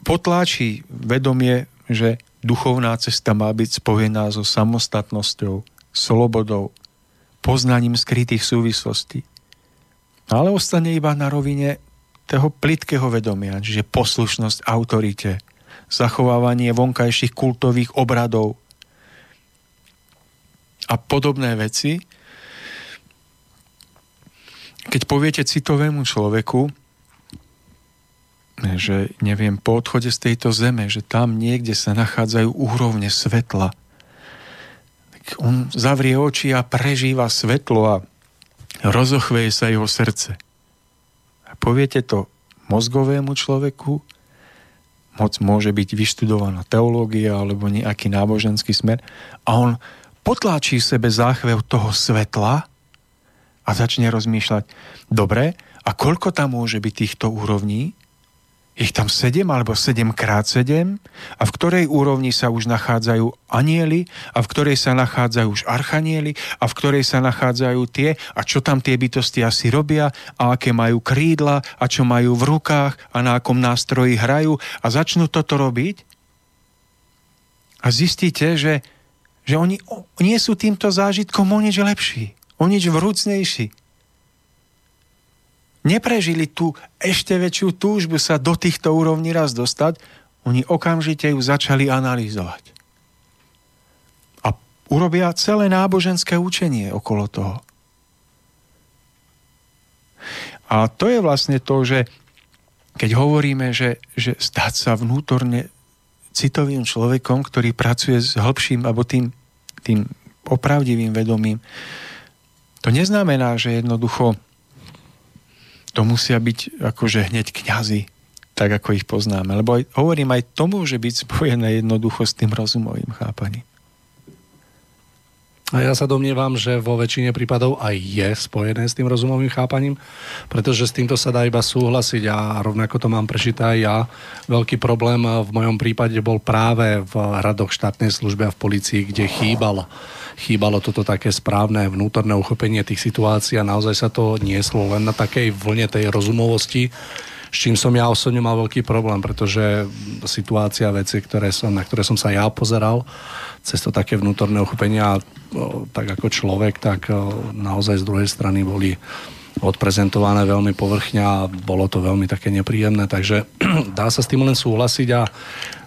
potláči vedomie, že duchovná cesta má byť spojená so samostatnosťou, slobodou, poznaním skrytých súvislostí. Ale ostane iba na rovine toho plitkého vedomia, čiže poslušnosť autorite, zachovávanie vonkajších kultových obradov a podobné veci. Keď poviete citovému človeku, že neviem, po odchode z tejto zeme, že tam niekde sa nachádzajú úrovne svetla, tak on zavrie oči a prežíva svetlo a rozochveje sa jeho srdce. A poviete to mozgovému človeku, moc môže byť vyštudovaná teológia alebo nejaký náboženský smer a on potláčí sebe záchvev toho svetla a začne rozmýšľať, dobre, a koľko tam môže byť týchto úrovní? Ich tam 7 alebo 7 krát 7 a v ktorej úrovni sa už nachádzajú anieli? A v ktorej sa nachádzajú už archanieli? A v ktorej sa nachádzajú tie? A čo tam tie bytosti asi robia? A aké majú krídla? A čo majú v rukách? A na akom nástroji hrajú? A začnú toto robiť? A zistíte, že, že oni nie sú týmto zážitkom o nič lepší, o nič vrúcnejší neprežili tú ešte väčšiu túžbu sa do týchto úrovní raz dostať, oni okamžite ju začali analyzovať. A urobia celé náboženské učenie okolo toho. A to je vlastne to, že keď hovoríme, že, že stať sa vnútorne citovým človekom, ktorý pracuje s hĺbším alebo tým, tým opravdivým vedomím, to neznamená, že jednoducho to musia byť akože hneď kňazi, tak ako ich poznáme. Lebo aj, hovorím, aj to môže byť spojené jednoducho s tým rozumovým chápaním. A ja sa domnievam, že vo väčšine prípadov aj je spojené s tým rozumovým chápaním, pretože s týmto sa dá iba súhlasiť a rovnako to mám prečítať aj ja. Veľký problém v mojom prípade bol práve v hradoch štátnej služby a v policii, kde chýbal chýbalo toto také správne vnútorné uchopenie tých situácií a naozaj sa to nieslo len na takej vlne tej rozumovosti, s čím som ja osobne mal veľký problém, pretože situácia, veci, ktoré som, na ktoré som sa ja pozeral, cez to také vnútorné uchopenia, tak ako človek, tak naozaj z druhej strany boli odprezentované veľmi povrchne a bolo to veľmi také nepríjemné, takže <clears throat> dá sa s tým len súhlasiť a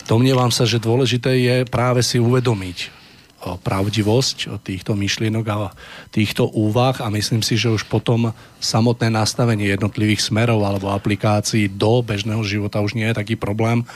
domnievam sa, že dôležité je práve si uvedomiť, pravdivosť týchto myšlienok a týchto úvah a myslím si, že už potom samotné nastavenie jednotlivých smerov alebo aplikácií do bežného života už nie je taký problém.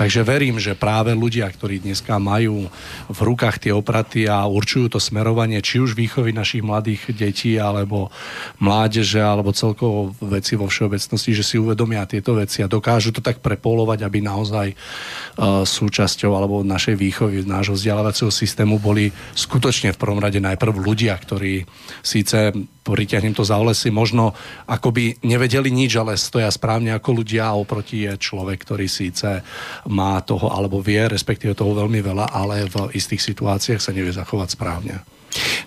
Takže verím, že práve ľudia, ktorí dneska majú v rukách tie opraty a určujú to smerovanie, či už výchovy našich mladých detí alebo mládeže alebo celkovo veci vo všeobecnosti, že si uvedomia tieto veci a dokážu to tak prepolovať, aby naozaj uh, súčasťou alebo našej výchovy, nášho vzdelávacieho systému boli skutočne v prvom rade najprv ľudia, ktorí síce pritiahnem to za lesy, možno akoby nevedeli nič, ale stoja správne ako ľudia a oproti je človek, ktorý síce má toho alebo vie, respektíve toho veľmi veľa, ale v istých situáciách sa nevie zachovať správne.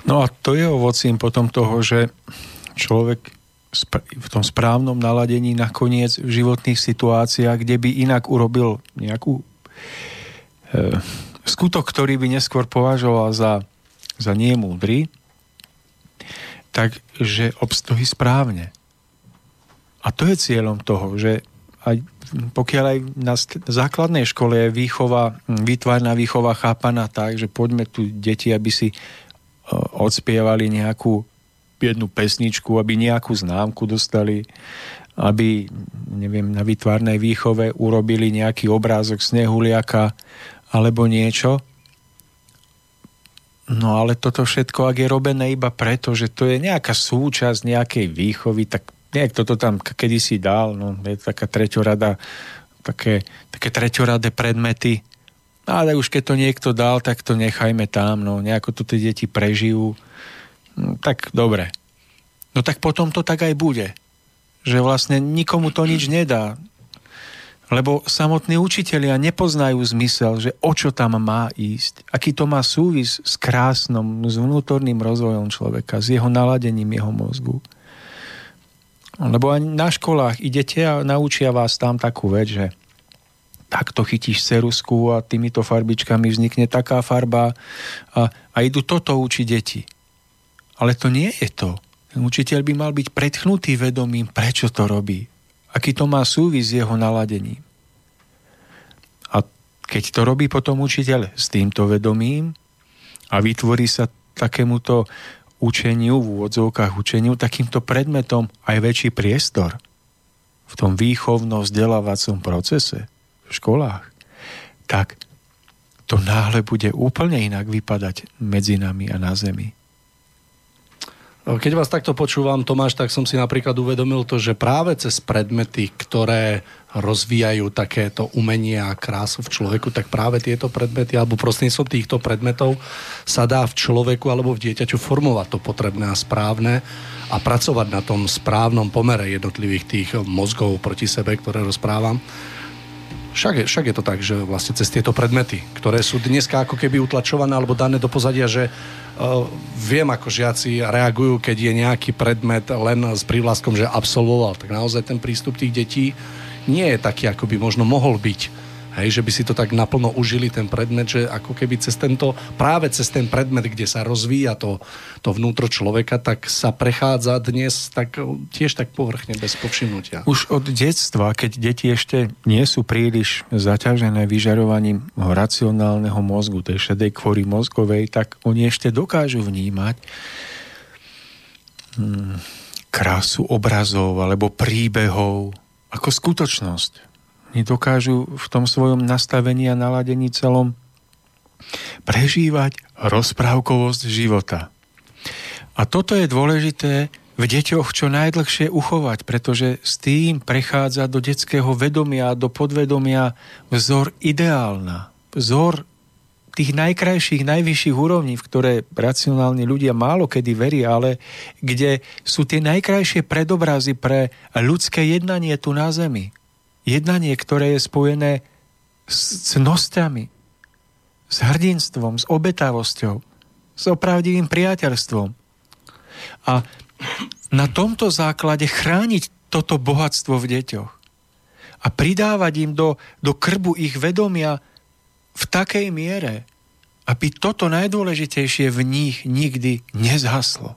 No a to je ovocím potom toho, že človek v tom správnom naladení nakoniec v životných situáciách, kde by inak urobil nejakú e, skutok, ktorý by neskôr považoval za, za múdry, takže obstojí správne. A to je cieľom toho, že aj pokiaľ aj na základnej škole je výchova, výtvarná výchova chápaná tak, že poďme tu deti, aby si e, odspievali nejakú jednu pesničku, aby nejakú známku dostali, aby neviem, na výtvarnej výchove urobili nejaký obrázok snehuliaka alebo niečo, No ale toto všetko, ak je robené iba preto, že to je nejaká súčasť nejakej výchovy, tak niekto to tam kedysi dal, no je taká treťorada, také, také treťoradé predmety. No, ale už keď to niekto dal, tak to nechajme tam, no nejako to tie deti prežijú. No, tak dobre. No tak potom to tak aj bude. Že vlastne nikomu to nič nedá. Lebo samotní učitelia nepoznajú zmysel, že o čo tam má ísť. Aký to má súvis s krásnom, s vnútorným rozvojom človeka, s jeho naladením jeho mozgu. Lebo aj na školách idete a naučia vás tam takú vec, že takto chytíš cerusku a týmito farbičkami vznikne taká farba a, a idú toto učiť deti. Ale to nie je to. Ten učiteľ by mal byť predchnutý vedomím, prečo to robí. Aký to má súvis s jeho naladením. A keď to robí potom učiteľ s týmto vedomím a vytvorí sa takémuto učeniu, v úvodzovkách učeniu, takýmto predmetom aj väčší priestor v tom výchovno-vzdelávacom procese, v školách, tak to náhle bude úplne inak vypadať medzi nami a na zemi. Keď vás takto počúvam, Tomáš, tak som si napríklad uvedomil to, že práve cez predmety, ktoré rozvíjajú takéto umenie a krásu v človeku, tak práve tieto predmety alebo prostredníctvom týchto predmetov sa dá v človeku alebo v dieťaťu formovať to potrebné a správne a pracovať na tom správnom pomere jednotlivých tých mozgov proti sebe, ktoré rozprávam. Však je, však je to tak, že vlastne cez tieto predmety, ktoré sú dneska ako keby utlačované alebo dané do pozadia, že uh, viem, ako žiaci reagujú, keď je nejaký predmet len s prívlaskom, že absolvoval. Tak naozaj ten prístup tých detí nie je taký, ako by možno mohol byť Hej, že by si to tak naplno užili, ten predmet, že ako keby cez tento, práve cez ten predmet, kde sa rozvíja to, to vnútro človeka, tak sa prechádza dnes tak, tiež tak povrchne, bez povšimnutia. Už od detstva, keď deti ešte nie sú príliš zaťažené vyžarovaním racionálneho mozgu, tej šedej kvory mozgovej, tak oni ešte dokážu vnímať hmm, krásu obrazov alebo príbehov ako skutočnosť dokážu v tom svojom nastavení a naladení celom prežívať rozprávkovosť života. A toto je dôležité v deťoch čo najdlhšie uchovať, pretože s tým prechádza do detského vedomia, do podvedomia vzor ideálna, vzor tých najkrajších, najvyšších úrovní, v ktoré racionálni ľudia málo kedy veria, ale kde sú tie najkrajšie predobrazy pre ľudské jednanie tu na Zemi jednanie, ktoré je spojené s cnosťami, s hrdinstvom, s obetavosťou, s opravdivým priateľstvom. A na tomto základe chrániť toto bohatstvo v deťoch a pridávať im do, do krbu ich vedomia v takej miere, aby toto najdôležitejšie v nich nikdy nezhaslo.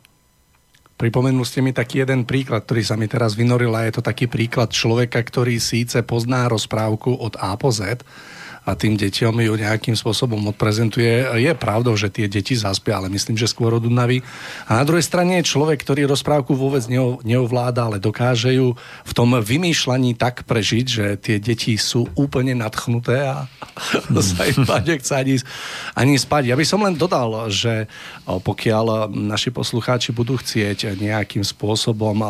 Pripomenul ste mi taký jeden príklad, ktorý sa mi teraz vynoril a je to taký príklad človeka, ktorý síce pozná rozprávku od A po Z, a tým deťom ju nejakým spôsobom odprezentuje. Je pravdou, že tie deti zaspia, ale myslím, že skôr od únavy. A na druhej strane je človek, ktorý rozprávku vôbec neovláda, ale dokáže ju v tom vymýšľaní tak prežiť, že tie deti sú úplne nadchnuté a <laughs> sa im nechce ani, ani spať. Ja by som len dodal, že pokiaľ naši poslucháči budú chcieť nejakým spôsobom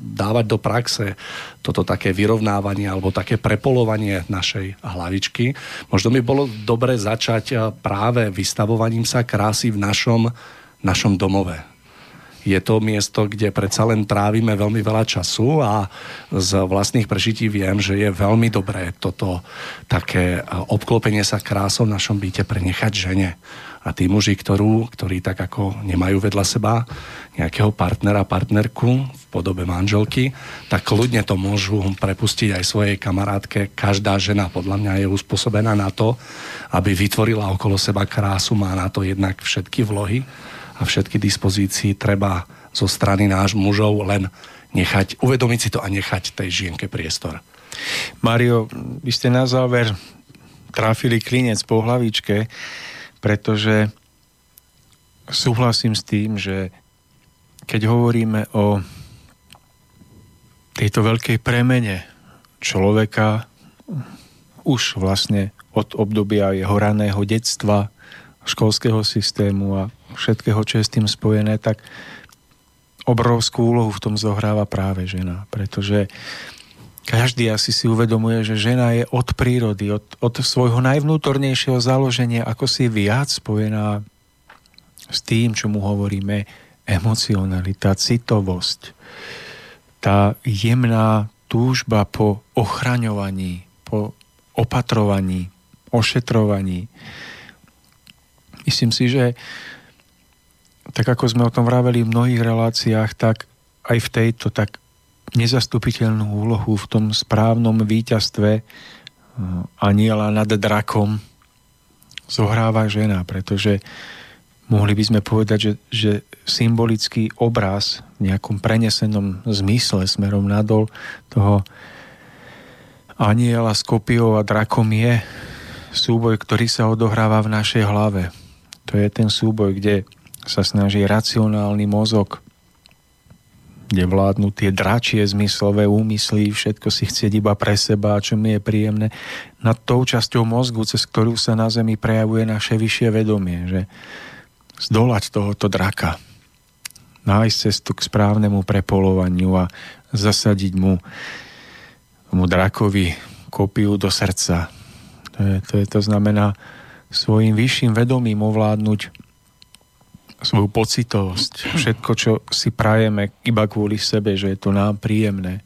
dávať do praxe toto také vyrovnávanie alebo také prepolovanie našej hlavičky. Možno by bolo dobre začať eh, práve vystavovaním sa krásy v našom, našom domove. Je to miesto, kde predsa len trávime veľmi veľa času a z vlastných prežití viem, že je veľmi dobré toto také eh, obklopenie sa krásou v našom byte prenechať žene a tí muži, ktorú, ktorí tak ako nemajú vedľa seba nejakého partnera, partnerku v podobe manželky, tak kľudne to môžu prepustiť aj svojej kamarátke. Každá žena podľa mňa je uspôsobená na to, aby vytvorila okolo seba krásu, má na to jednak všetky vlohy a všetky dispozícii treba zo strany náš mužov len nechať, uvedomiť si to a nechať tej žienke priestor. Mario, vy ste na záver trafili klinec po hlavičke pretože súhlasím s tým, že keď hovoríme o tejto veľkej premene človeka už vlastne od obdobia jeho raného detstva, školského systému a všetkého, čo je s tým spojené, tak obrovskú úlohu v tom zohráva práve žena, pretože každý asi si uvedomuje, že žena je od prírody, od, od svojho najvnútornejšieho založenia, ako si viac spojená s tým, čo mu hovoríme emocionalita, citovosť. Tá jemná túžba po ochraňovaní, po opatrovaní, ošetrovaní. Myslím si, že tak ako sme o tom vraveli v mnohých reláciách, tak aj v tejto tak nezastupiteľnú úlohu v tom správnom víťazstve eh, aniela nad drakom zohráva žena, pretože mohli by sme povedať, že, že symbolický obraz v nejakom prenesenom zmysle smerom nadol toho aniela s kopiou a drakom je súboj, ktorý sa odohráva v našej hlave. To je ten súboj, kde sa snaží racionálny mozog kde tie dračie zmyslové úmysly, všetko si chcieť iba pre seba, čo mi je príjemné, nad tou časťou mozgu, cez ktorú sa na Zemi prejavuje naše vyššie vedomie, že zdolať tohoto draka, nájsť cestu k správnemu prepolovaniu a zasadiť mu, mu drakovi kopiu do srdca. To, je, to, je, to znamená svojim vyšším vedomím ovládnuť svoju pocitovosť, všetko, čo si prajeme iba kvôli sebe, že je to nám príjemné.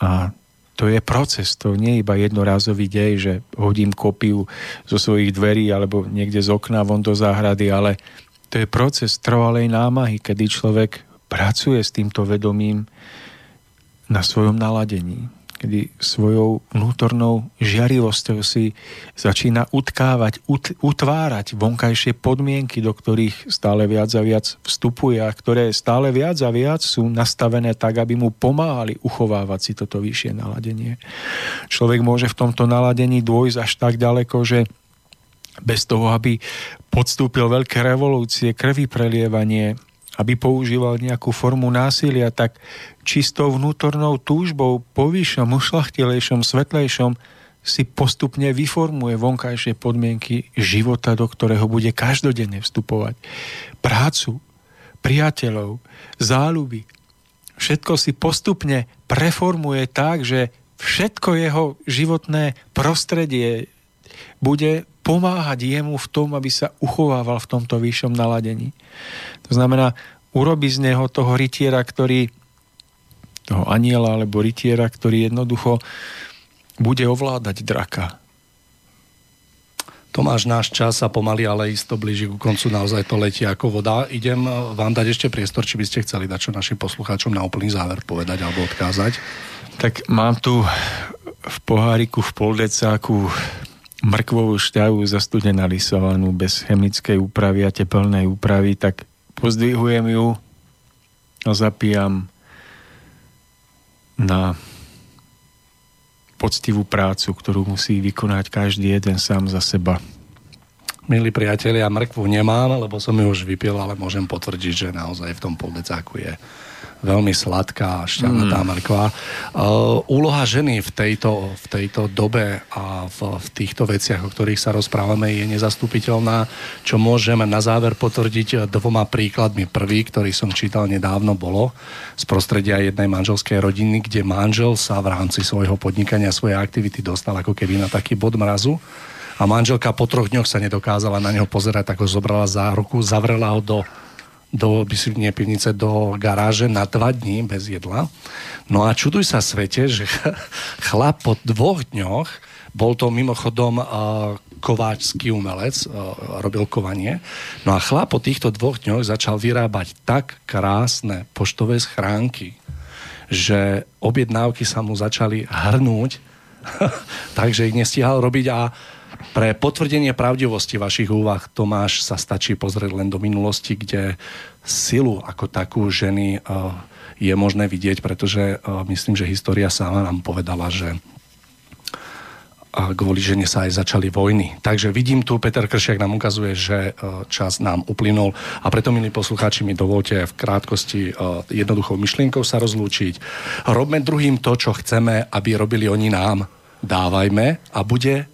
A to je proces, to nie je iba jednorázový dej, že hodím kopiu zo svojich dverí alebo niekde z okna von do záhrady, ale to je proces trvalej námahy, kedy človek pracuje s týmto vedomím na svojom naladení kedy svojou vnútornou žiarivosťou si začína utkávať, ut, utvárať vonkajšie podmienky, do ktorých stále viac a viac vstupuje a ktoré stále viac a viac sú nastavené tak, aby mu pomáhali uchovávať si toto vyššie naladenie. Človek môže v tomto naladení dôjsť až tak ďaleko, že bez toho, aby podstúpil veľké revolúcie, krvi prelievanie, aby používal nejakú formu násilia, tak čistou vnútornou túžbou po vyššom, ušlachtilejšom, svetlejšom si postupne vyformuje vonkajšie podmienky života, do ktorého bude každodenne vstupovať. Prácu, priateľov, záľuby. Všetko si postupne preformuje tak, že všetko jeho životné prostredie bude pomáhať jemu v tom, aby sa uchovával v tomto vyššom naladení. To znamená, urobi z neho toho rytiera, ktorý toho aniela alebo rytiera, ktorý jednoducho bude ovládať draka. Tomáš, náš čas sa pomaly, ale isto blíži ku koncu, naozaj to letí ako voda. Idem vám dať ešte priestor, či by ste chceli dať čo našim poslucháčom na úplný záver povedať alebo odkázať. Tak mám tu v poháriku v poldecáku mrkvovú šťavu zastudenalisovanú bez chemickej úpravy a teplnej úpravy, tak pozdvihujem ju a zapíjam na poctivú prácu, ktorú musí vykonať každý jeden sám za seba. Milí priatelia, mrkvu nemám, lebo som ju už vypil, ale môžem potvrdiť, že naozaj v tom poldecáku je veľmi sladká, šťavnatá mm. mrkva. Uh, úloha ženy v tejto, v tejto dobe a v, v týchto veciach, o ktorých sa rozprávame, je nezastupiteľná, čo môžeme na záver potvrdiť dvoma príkladmi. Prvý, ktorý som čítal nedávno, bolo z prostredia jednej manželskej rodiny, kde manžel sa v rámci svojho podnikania, svojej aktivity dostal ako keby na taký bod mrazu a manželka po troch dňoch sa nedokázala na neho pozerať, tak ho zobrala za ruku, zavrela ho do do nie pivnice, do garáže na dva dní bez jedla. No a čuduj sa svete, že <laughs> chlap po dvoch dňoch, bol to mimochodom uh, kováčský umelec, uh, robil kovanie. No a chlap po týchto dvoch dňoch začal vyrábať tak krásne poštové schránky, že objednávky sa mu začali hrnúť, <laughs> takže ich nestihal robiť a pre potvrdenie pravdivosti vašich úvah, Tomáš, sa stačí pozrieť len do minulosti, kde silu ako takú ženy uh, je možné vidieť, pretože uh, myslím, že história sama nám povedala, že a kvôli žene sa aj začali vojny. Takže vidím tu, Peter Kršiak nám ukazuje, že čas nám uplynul a preto, milí poslucháči, mi dovolte v krátkosti jednoduchou myšlienkou sa rozlúčiť. Robme druhým to, čo chceme, aby robili oni nám. Dávajme a bude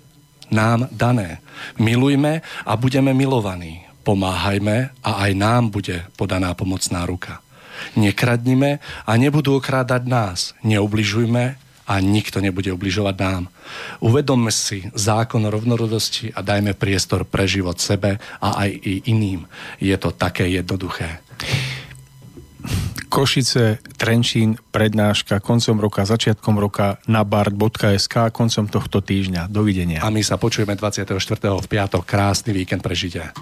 nám dané. Milujme a budeme milovaní. Pomáhajme a aj nám bude podaná pomocná ruka. Nekradnime a nebudú okrádať nás. Neubližujme a nikto nebude ubližovať nám. Uvedomme si zákon rovnorodosti a dajme priestor pre život sebe a aj i iným. Je to také jednoduché. Košice, Trenčín, prednáška koncom roka, začiatkom roka na bard.sk koncom tohto týždňa. Dovidenia. A my sa počujeme 24. v piatok. Krásny víkend prežite.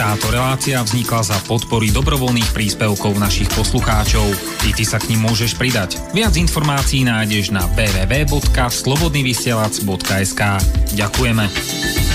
Táto relácia vznikla za podpory dobrovoľných príspevkov našich poslucháčov. I ty sa k ním môžeš pridať. Viac informácií nájdeš na www.slobodnyvysielac.sk Ďakujeme.